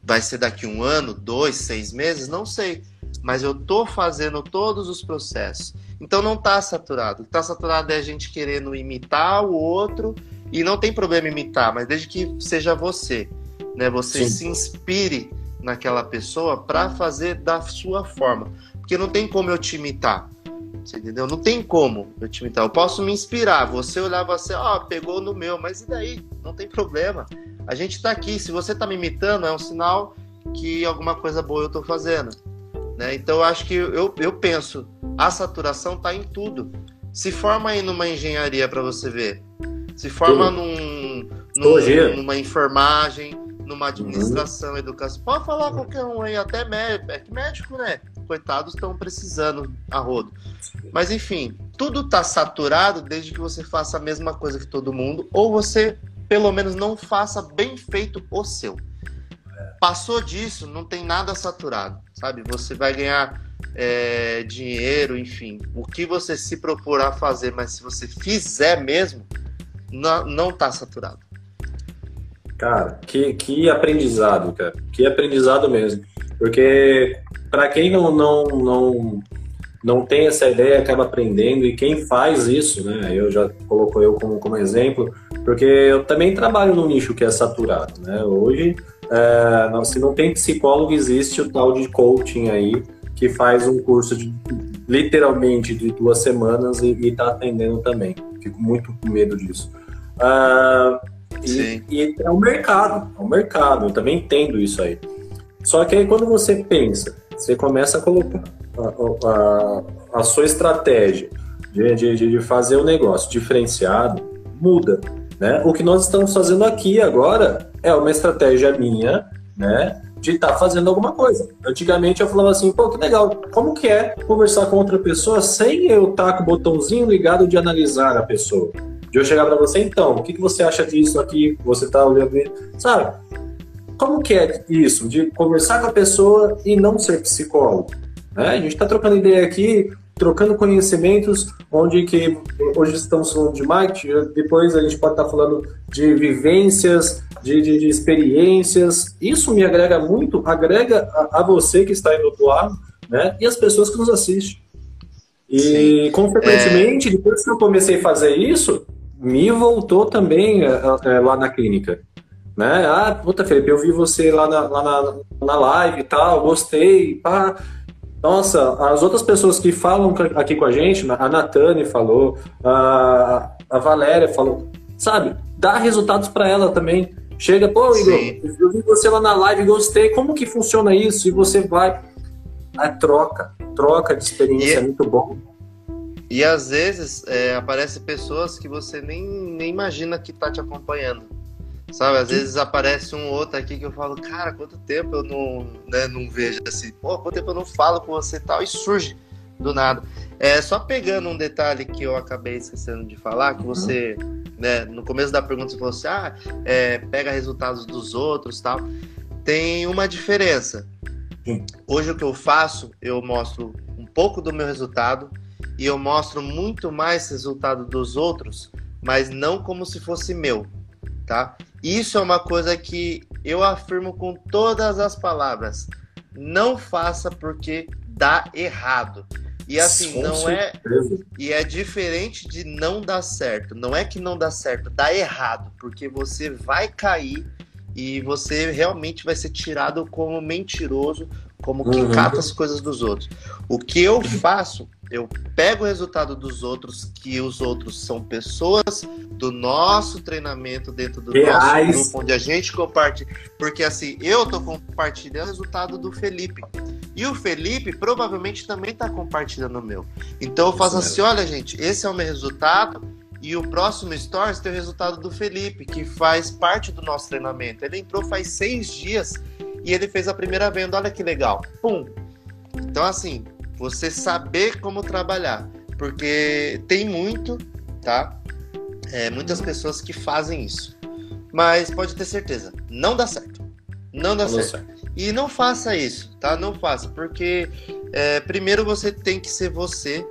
Vai ser daqui um ano, dois, seis meses? Não sei. Mas eu tô fazendo todos os processos. Então não tá saturado. O que tá saturado é a gente querendo imitar o outro. E não tem problema imitar, mas desde que seja você. Né? Você Sim. se inspire naquela pessoa para fazer da sua forma. Porque não tem como eu te imitar. Você entendeu? Não tem como eu te imitar. Eu posso me inspirar. Você olhar você, ó, oh, pegou no meu, mas e daí? Não tem problema. A gente tá aqui. Se você tá me imitando, é um sinal que alguma coisa boa eu tô fazendo. Né? Então eu acho que eu, eu penso, a saturação tá em tudo. Se forma aí numa engenharia para você ver. Se forma num, num, numa enfermagem, numa administração, uhum. educação. Pode falar qualquer um aí, até médico, é que médico, né? Coitados estão precisando a rodo. Mas enfim, tudo está saturado desde que você faça a mesma coisa que todo mundo, ou você pelo menos não faça bem feito o seu. Passou disso, não tem nada saturado, sabe? Você vai ganhar é, dinheiro, enfim, o que você se propor a fazer, mas se você fizer mesmo, não, não tá saturado. Cara, que, que aprendizado, cara. Que aprendizado mesmo. Porque para quem não, não, não, não tem essa ideia, acaba aprendendo. E quem faz isso, né? Eu já coloco eu como, como exemplo, porque eu também trabalho num nicho que é saturado, né? Hoje, é, se não tem psicólogo, existe o tal de coaching aí, que faz um curso de literalmente de duas semanas e, está atendendo também. Fico muito com medo disso. Uh, e, e, é um mercado, é um mercado, eu também entendo isso aí. Só que aí quando você pensa, você começa a colocar a, a, a sua estratégia de, de, de fazer o um negócio diferenciado, muda. Né? O que nós estamos fazendo aqui agora é uma estratégia minha, né? De estar tá fazendo alguma coisa. Antigamente eu falava assim, pô, que legal, como que é conversar com outra pessoa sem eu estar tá com o botãozinho ligado de analisar a pessoa? de eu chegar para você, então, o que, que você acha disso aqui? Você tá olhando, sabe? Como que é isso de conversar com a pessoa e não ser psicólogo? Né? A gente está trocando ideia aqui, trocando conhecimentos, onde que hoje estamos falando de marketing, depois a gente pode estar tá falando de vivências, de, de, de, experiências. Isso me agrega muito, agrega a, a, você que está aí do outro lado, né? E as pessoas que nos assistem. E, Sim. consequentemente, é... depois que eu comecei a fazer isso, me voltou também é, é, lá na clínica. Né? Ah, puta, Felipe, eu vi você lá na, lá na, na live e tal, gostei, pá. Nossa, as outras pessoas que falam aqui com a gente, a Natane falou, a, a Valéria falou, sabe? Dá resultados para ela também. Chega, pô, Igor, Sim. eu vi você lá na live, gostei, como que funciona isso? E você vai. A troca, troca de experiência e... é muito bom. E às vezes é, aparece pessoas que você nem, nem imagina que tá te acompanhando. Sabe, às vezes aparece um outro aqui que eu falo, cara, quanto tempo eu não, né, não vejo assim, pô, quanto tempo eu não falo com você e tal, e surge do nada. É, só pegando um detalhe que eu acabei esquecendo de falar, que você, né, no começo da pergunta você falou assim, ah, é, pega resultados dos outros tal. Tem uma diferença. Hoje o que eu faço, eu mostro um pouco do meu resultado, e eu mostro muito mais resultado dos outros, mas não como se fosse meu, tá? Isso é uma coisa que eu afirmo com todas as palavras. Não faça porque dá errado. E assim, Com não é. certeza. é. E é diferente de não dar certo. Não é que não dá certo, dá errado. Porque você vai cair e você realmente vai ser tirado como mentiroso, como que uhum. cata as coisas dos outros. O que eu faço, eu pego o resultado dos outros, que os outros são pessoas do nosso treinamento dentro do Reais. nosso grupo, onde a gente compartilha. Porque assim, eu tô compartilhando o resultado do Felipe. E o Felipe provavelmente também está compartilhando o meu. Então eu faço assim: olha, gente, esse é o meu resultado. E o próximo Stories tem o resultado do Felipe, que faz parte do nosso treinamento. Ele entrou faz seis dias e ele fez a primeira venda. Olha que legal. Pum. Então, assim, você saber como trabalhar. Porque tem muito, tá? É, muitas pessoas que fazem isso. Mas pode ter certeza, não dá certo. Não dá não certo. certo. E não faça isso, tá? Não faça, porque é, primeiro você tem que ser você.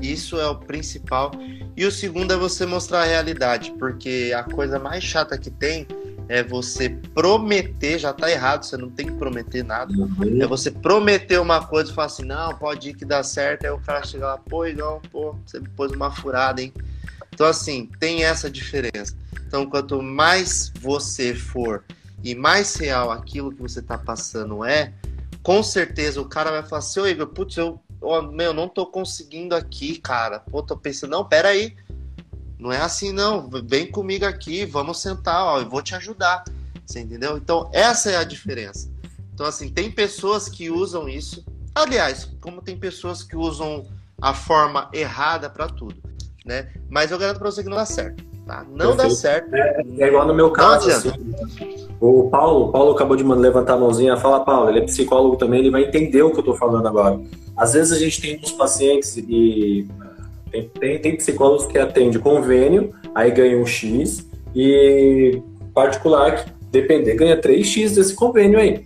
Isso é o principal. E o segundo é você mostrar a realidade, porque a coisa mais chata que tem é você prometer, já tá errado, você não tem que prometer nada. Uhum. É você prometer uma coisa e falar assim, não, pode ir que dá certo, aí o cara chega lá, pô, não, pô, você me pôs uma furada, hein? Então, assim, tem essa diferença. Então, quanto mais você for e mais real aquilo que você está passando é, com certeza o cara vai falar assim, ô Igor, putz, eu, oh, meu, não tô conseguindo aqui, cara. Pô, tô pensando, não, pera aí. Não é assim, não. Vem comigo aqui, vamos sentar, ó, eu vou te ajudar. Você entendeu? Então, essa é a diferença. Então, assim, tem pessoas que usam isso. Aliás, como tem pessoas que usam a forma errada para tudo, né? Mas eu garanto para você que não dá certo, tá? Não Perfeito. dá certo. É, é, igual no meu caso, assim, o Paulo, o Paulo acabou de levantar a mãozinha, fala Paulo, ele é psicólogo também, ele vai entender o que eu estou falando agora. Às vezes a gente tem uns pacientes e tem, tem, tem psicólogos que atende convênio, aí ganha um X, e particular que depender ganha 3x desse convênio aí.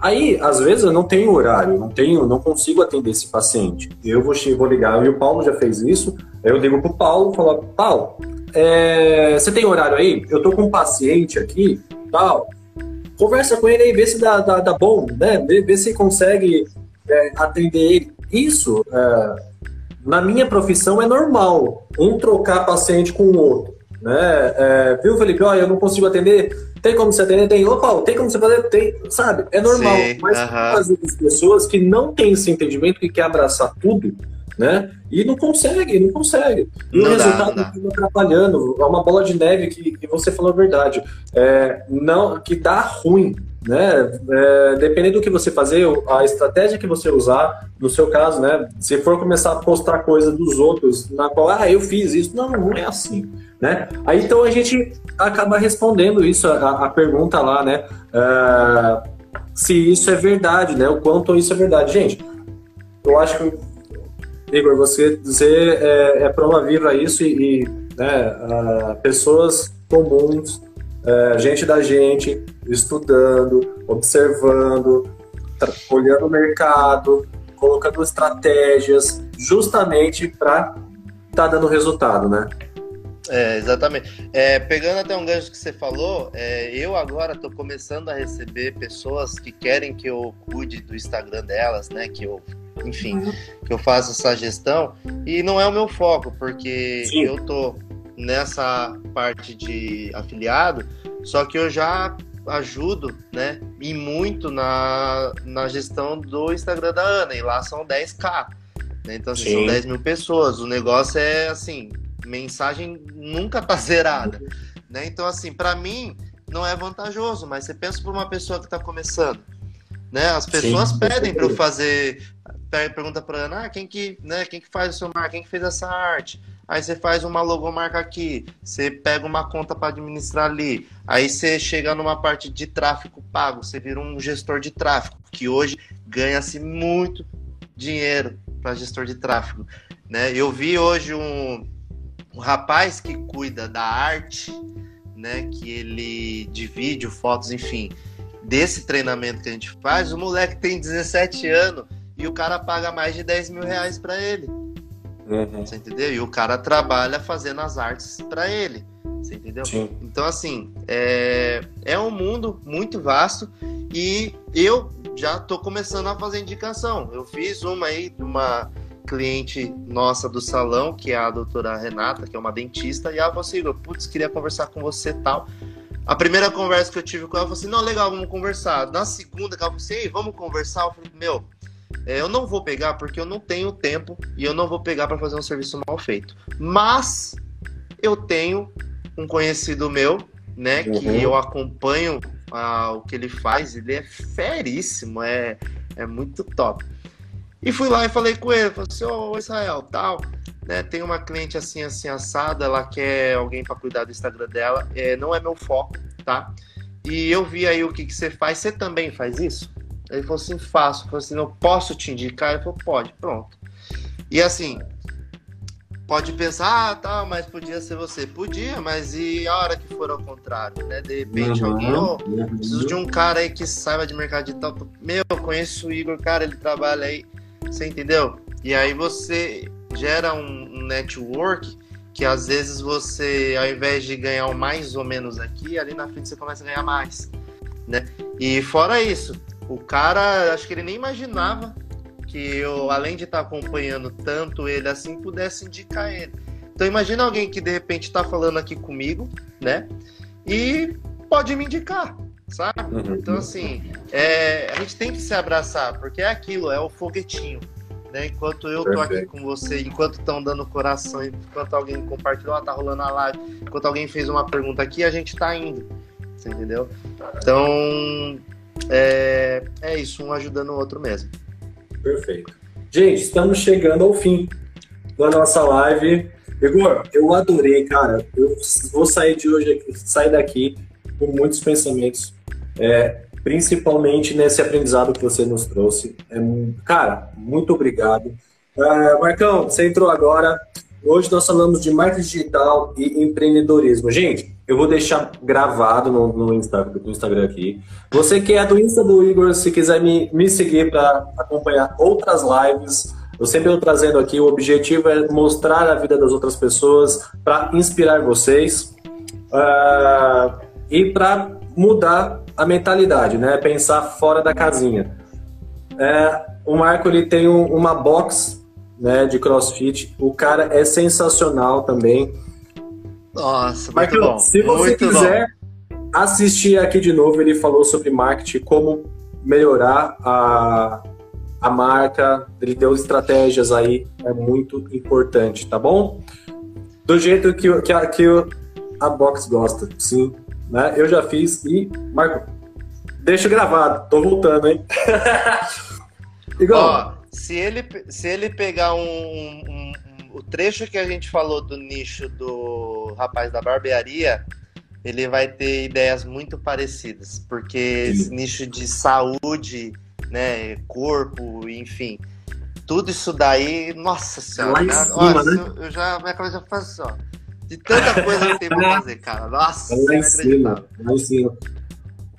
Aí, às vezes, eu não tenho horário, não tenho, não consigo atender esse paciente. Eu vou, vou ligar, e o Paulo já fez isso. Eu ligo pro Paulo, falo, Paulo, é, você tem horário aí? Eu tô com um paciente aqui tal. Conversa com ele aí, vê se dá, dá, dá bom, né? Vê, vê se consegue é, atender ele. Isso, é, na minha profissão, é normal. Um trocar paciente com o outro. Né? É, viu, Felipe? Olha, eu não consigo atender. Tem como você atender? Tem. Opa, tem como você fazer? Tem. Sabe? É normal. Sim, Mas uh -huh. as pessoas que não têm esse entendimento, que quer abraçar tudo, né? E não consegue, não consegue. E não o resultado não atrapalhando. É uma bola de neve que, que você falou a verdade. É, não, que dá ruim. Né? É, dependendo do que você fazer, a estratégia que você usar, no seu caso, né? Se for começar a postar coisa dos outros, na qual, ah, eu fiz isso. Não, não é assim. Né? Aí então a gente acaba respondendo isso, a, a pergunta lá, né? Uh, se isso é verdade, né? O quanto isso é verdade. Gente, eu acho que Igor, você dizer é, é prova viva isso e, e né, pessoas comuns, é, gente da gente, estudando, observando, olhando o mercado, colocando estratégias justamente para estar tá dando resultado, né? É, exatamente. É, pegando até um gancho que você falou, é, eu agora estou começando a receber pessoas que querem que eu cuide do Instagram delas, né? Que eu enfim, uhum. que eu faço essa gestão. E não é o meu foco, porque Sim. eu tô nessa parte de afiliado, só que eu já ajudo, né, e muito na, na gestão do Instagram da Ana, e lá são 10k. Né? Então, assim, são 10 mil pessoas. O negócio é assim, mensagem nunca tá zerada. Né? Então, assim, para mim não é vantajoso, mas você pensa para uma pessoa que está começando. Né? As pessoas Sim, pedem para eu fazer pergunta para Ana, ah, quem que, né, quem que faz o seu marketing, quem que fez essa arte? Aí você faz uma logomarca aqui, você pega uma conta para administrar ali, aí você chega numa parte de tráfego pago, você vira um gestor de tráfego, que hoje ganha-se muito dinheiro para gestor de tráfego, né? Eu vi hoje um, um rapaz que cuida da arte, né, que ele de vídeo, fotos, enfim, desse treinamento que a gente faz, o moleque tem 17 anos e o cara paga mais de 10 mil reais para ele. Uhum. Você entendeu? E o cara trabalha fazendo as artes para ele. Você entendeu? Sim. Então, assim, é, é um mundo muito vasto e eu já tô começando a fazer indicação. Eu fiz uma aí de uma cliente nossa do salão, que é a doutora Renata, que é uma dentista, e ela falou assim, putz, queria conversar com você e tal. A primeira conversa que eu tive com ela, ela falou assim, não, legal, vamos conversar. Na segunda, ela falou assim, Ei, vamos conversar? Eu falei, meu, eu não vou pegar porque eu não tenho tempo e eu não vou pegar para fazer um serviço mal feito. Mas eu tenho um conhecido meu, né, uhum. que eu acompanho ah, o que ele faz, ele é feríssimo, é, é muito top. E fui lá e falei com ele, falei assim, ô Israel, tal, né, tem uma cliente assim, assim, assada, ela quer alguém para cuidar do Instagram dela, é, não é meu foco, tá? E eu vi aí o que, que você faz, você também faz isso? Ele falou assim, faço. Falei assim, não posso te indicar? Ele falou, pode, pronto. E assim, pode pensar, ah, tá, mas podia ser você. Podia, mas e a hora que for ao contrário, né? De repente uhum, alguém, oh, preciso de um cara aí que saiba de mercado digital. Meu, eu conheço o Igor, cara, ele trabalha aí, você entendeu? E aí você gera um, um network que às vezes você, ao invés de ganhar mais ou menos aqui, ali na frente você começa a ganhar mais, né? E fora isso, o cara, acho que ele nem imaginava que eu, além de estar tá acompanhando tanto ele assim, pudesse indicar ele. Então imagina alguém que de repente está falando aqui comigo, né? E pode me indicar, sabe? Uhum. Então assim, é, a gente tem que se abraçar, porque é aquilo, é o foguetinho. Né? Enquanto eu tô aqui com você, enquanto estão dando coração, enquanto alguém compartilhou, ah, tá rolando a live, enquanto alguém fez uma pergunta aqui, a gente tá indo. Você entendeu? Então, é, é isso, um ajudando o outro mesmo. Perfeito. Gente, estamos chegando ao fim da nossa live. Igor, eu adorei, cara. Eu vou sair de hoje, sair daqui com muitos pensamentos, é, principalmente nesse aprendizado que você nos trouxe. É, cara, muito obrigado. É, Marcão, você entrou agora. Hoje nós falamos de marketing digital e empreendedorismo. Gente, eu vou deixar gravado no, no, no Instagram aqui. Você que é do Insta do Igor, se quiser me, me seguir para acompanhar outras lives, eu sempre estou trazendo aqui. O objetivo é mostrar a vida das outras pessoas para inspirar vocês uh, e para mudar a mentalidade, né? Pensar fora da casinha. É, o Marco ele tem um, uma box né, de CrossFit. O cara é sensacional também. Nossa, muito Michael, bom. Se você muito quiser bom. assistir aqui de novo, ele falou sobre marketing, como melhorar a, a marca, ele deu estratégias aí, é muito importante, tá bom? Do jeito que, que, a, que a Box gosta, sim. Né? Eu já fiz e, Marco, deixa gravado, tô voltando, hein? Igual. Ó, se, ele, se ele pegar um, um, um, o trecho que a gente falou do nicho do rapaz da barbearia, ele vai ter ideias muito parecidas, porque esse nicho de saúde, né, corpo, enfim, tudo isso daí, nossa senhora, Lá cima, nossa, né? eu, já, minha cabeça faz assim, ó, de tanta coisa que tem pra fazer, cara, nossa, Lá em cima, lá em cima.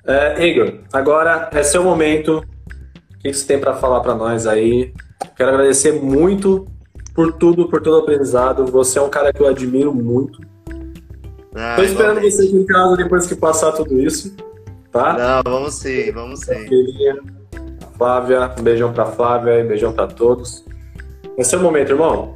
É, Igor, agora é seu momento, o que você tem para falar para nós aí? Quero agradecer muito por tudo, por todo o aprendizado. Você é um cara que eu admiro muito. Ah, Tô esperando igualmente. você aqui em casa depois que passar tudo isso, tá? Não, vamos sim, vamos sim. Flávia, um beijão pra Flávia, um beijão pra todos. Esse é o momento, irmão.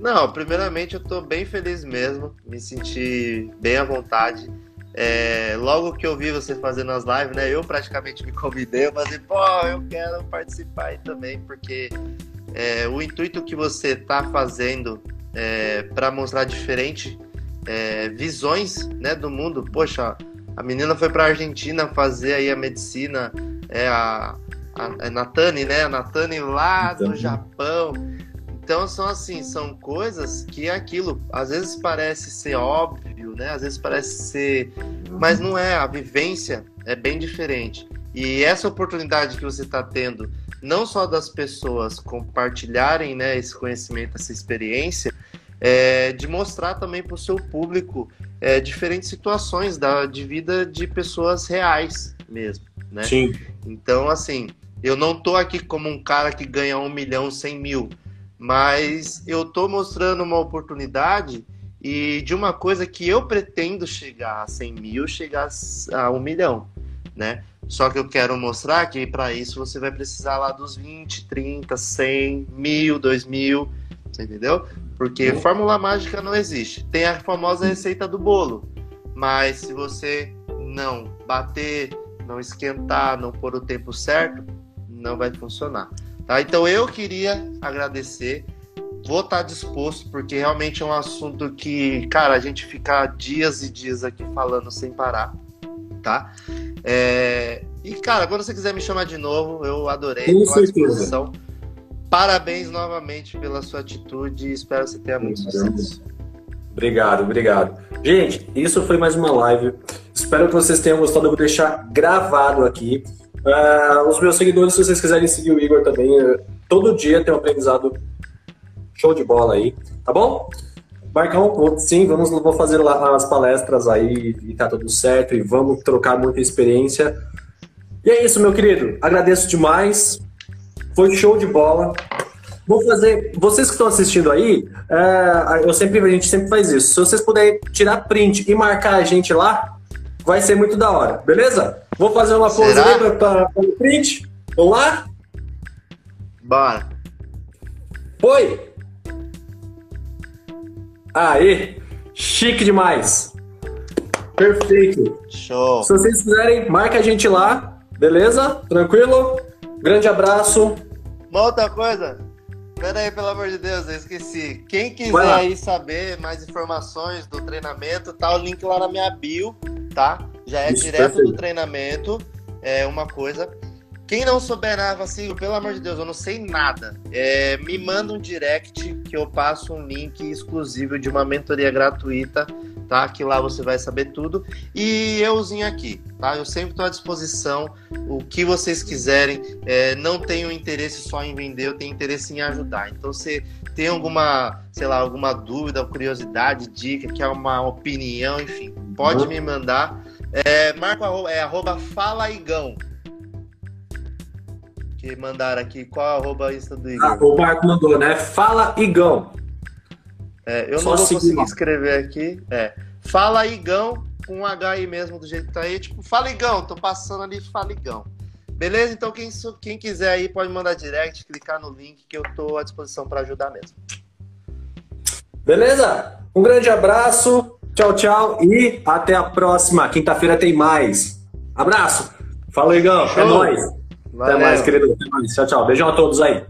Não, primeiramente eu tô bem feliz mesmo, me senti bem à vontade. É, logo que eu vi você fazendo as lives, né? Eu praticamente me convidei, eu falei, pô, eu quero participar aí também, porque é, o intuito que você tá fazendo é, para mostrar diferente é, visões né, do mundo. Poxa, a menina foi para a Argentina fazer aí a medicina, é a, a, a Natane, né? A Natane lá então, do Japão. Então são assim, são coisas que é aquilo às vezes parece ser óbvio, né? Às vezes parece ser, mas não é. A vivência é bem diferente. E essa oportunidade que você está tendo, não só das pessoas compartilharem né, esse conhecimento, essa experiência, é, de mostrar também para o seu público é, diferentes situações da, de vida de pessoas reais mesmo, né? Sim. Então, assim, eu não tô aqui como um cara que ganha um milhão, cem mil, mas eu tô mostrando uma oportunidade e de uma coisa que eu pretendo chegar a cem mil, chegar a um milhão, né? Só que eu quero mostrar que para isso você vai precisar lá dos 20, 30, 100, mil, 2 mil, você entendeu? Porque uhum. fórmula mágica não existe. Tem a famosa receita do bolo, mas se você não bater, não esquentar, não pôr o tempo certo, não vai funcionar. Tá? Então eu queria agradecer, vou estar disposto, porque realmente é um assunto que, cara, a gente fica dias e dias aqui falando sem parar, tá? É... E, cara, quando você quiser me chamar de novo, eu adorei. Com certeza. Parabéns novamente pela sua atitude e espero que você tenha muito sucesso. Obrigado, obrigado. Gente, isso foi mais uma live. Espero que vocês tenham gostado. Eu vou deixar gravado aqui. Uh, os meus seguidores, se vocês quiserem seguir o Igor também, uh, todo dia tem um aprendizado show de bola aí, tá bom? Marcão, sim, vamos vou fazer lá as palestras aí e tá tudo certo e vamos trocar muita experiência. E é isso, meu querido. Agradeço demais. Foi show de bola. Vou fazer. Vocês que estão assistindo aí, é, eu sempre a gente sempre faz isso. Se vocês puderem tirar print e marcar a gente lá, vai ser muito da hora, beleza? Vou fazer uma pose aí para o print. Vamos lá? Bora. Foi. Aí, chique demais. Perfeito. Show. Se vocês quiserem, marca a gente lá, beleza? Tranquilo? Grande abraço. Uma outra coisa, Pera aí, pelo amor de Deus, eu esqueci. Quem quiser aí saber mais informações do treinamento, tá o link lá na minha bio, tá? Já é Isso, direto perfeito. do treinamento. É uma coisa. Quem não souber nada, assim, pelo amor de Deus, eu não sei nada. É, me manda um direct que eu passo um link exclusivo de uma mentoria gratuita tá? Que lá você vai saber tudo. E euzinho aqui, tá? Eu sempre estou à disposição. O que vocês quiserem. É, não tenho interesse só em vender, eu tenho interesse em ajudar. Então, se tem alguma, sei lá, alguma dúvida, curiosidade, dica, que é uma opinião, enfim, pode me mandar. É, marco é arroba falaigão. Que mandaram aqui. Qual é arroba Insta do Igor? Ah, o Marco mandou, né? Fala Igão. É, eu Só não vou conseguir escrever aqui. É. Fala Igão, com um H aí mesmo, do jeito que tá aí. Tipo, fala Igão, tô passando ali, fala Igão. Beleza? Então, quem, quem quiser aí pode mandar direct, clicar no link que eu tô à disposição para ajudar mesmo. Beleza? Um grande abraço, tchau, tchau e até a próxima. Quinta-feira tem mais. Abraço. Fala, Igão. É nóis. Valeu. Até mais, querido. Até mais. Tchau, tchau. Beijão a todos aí.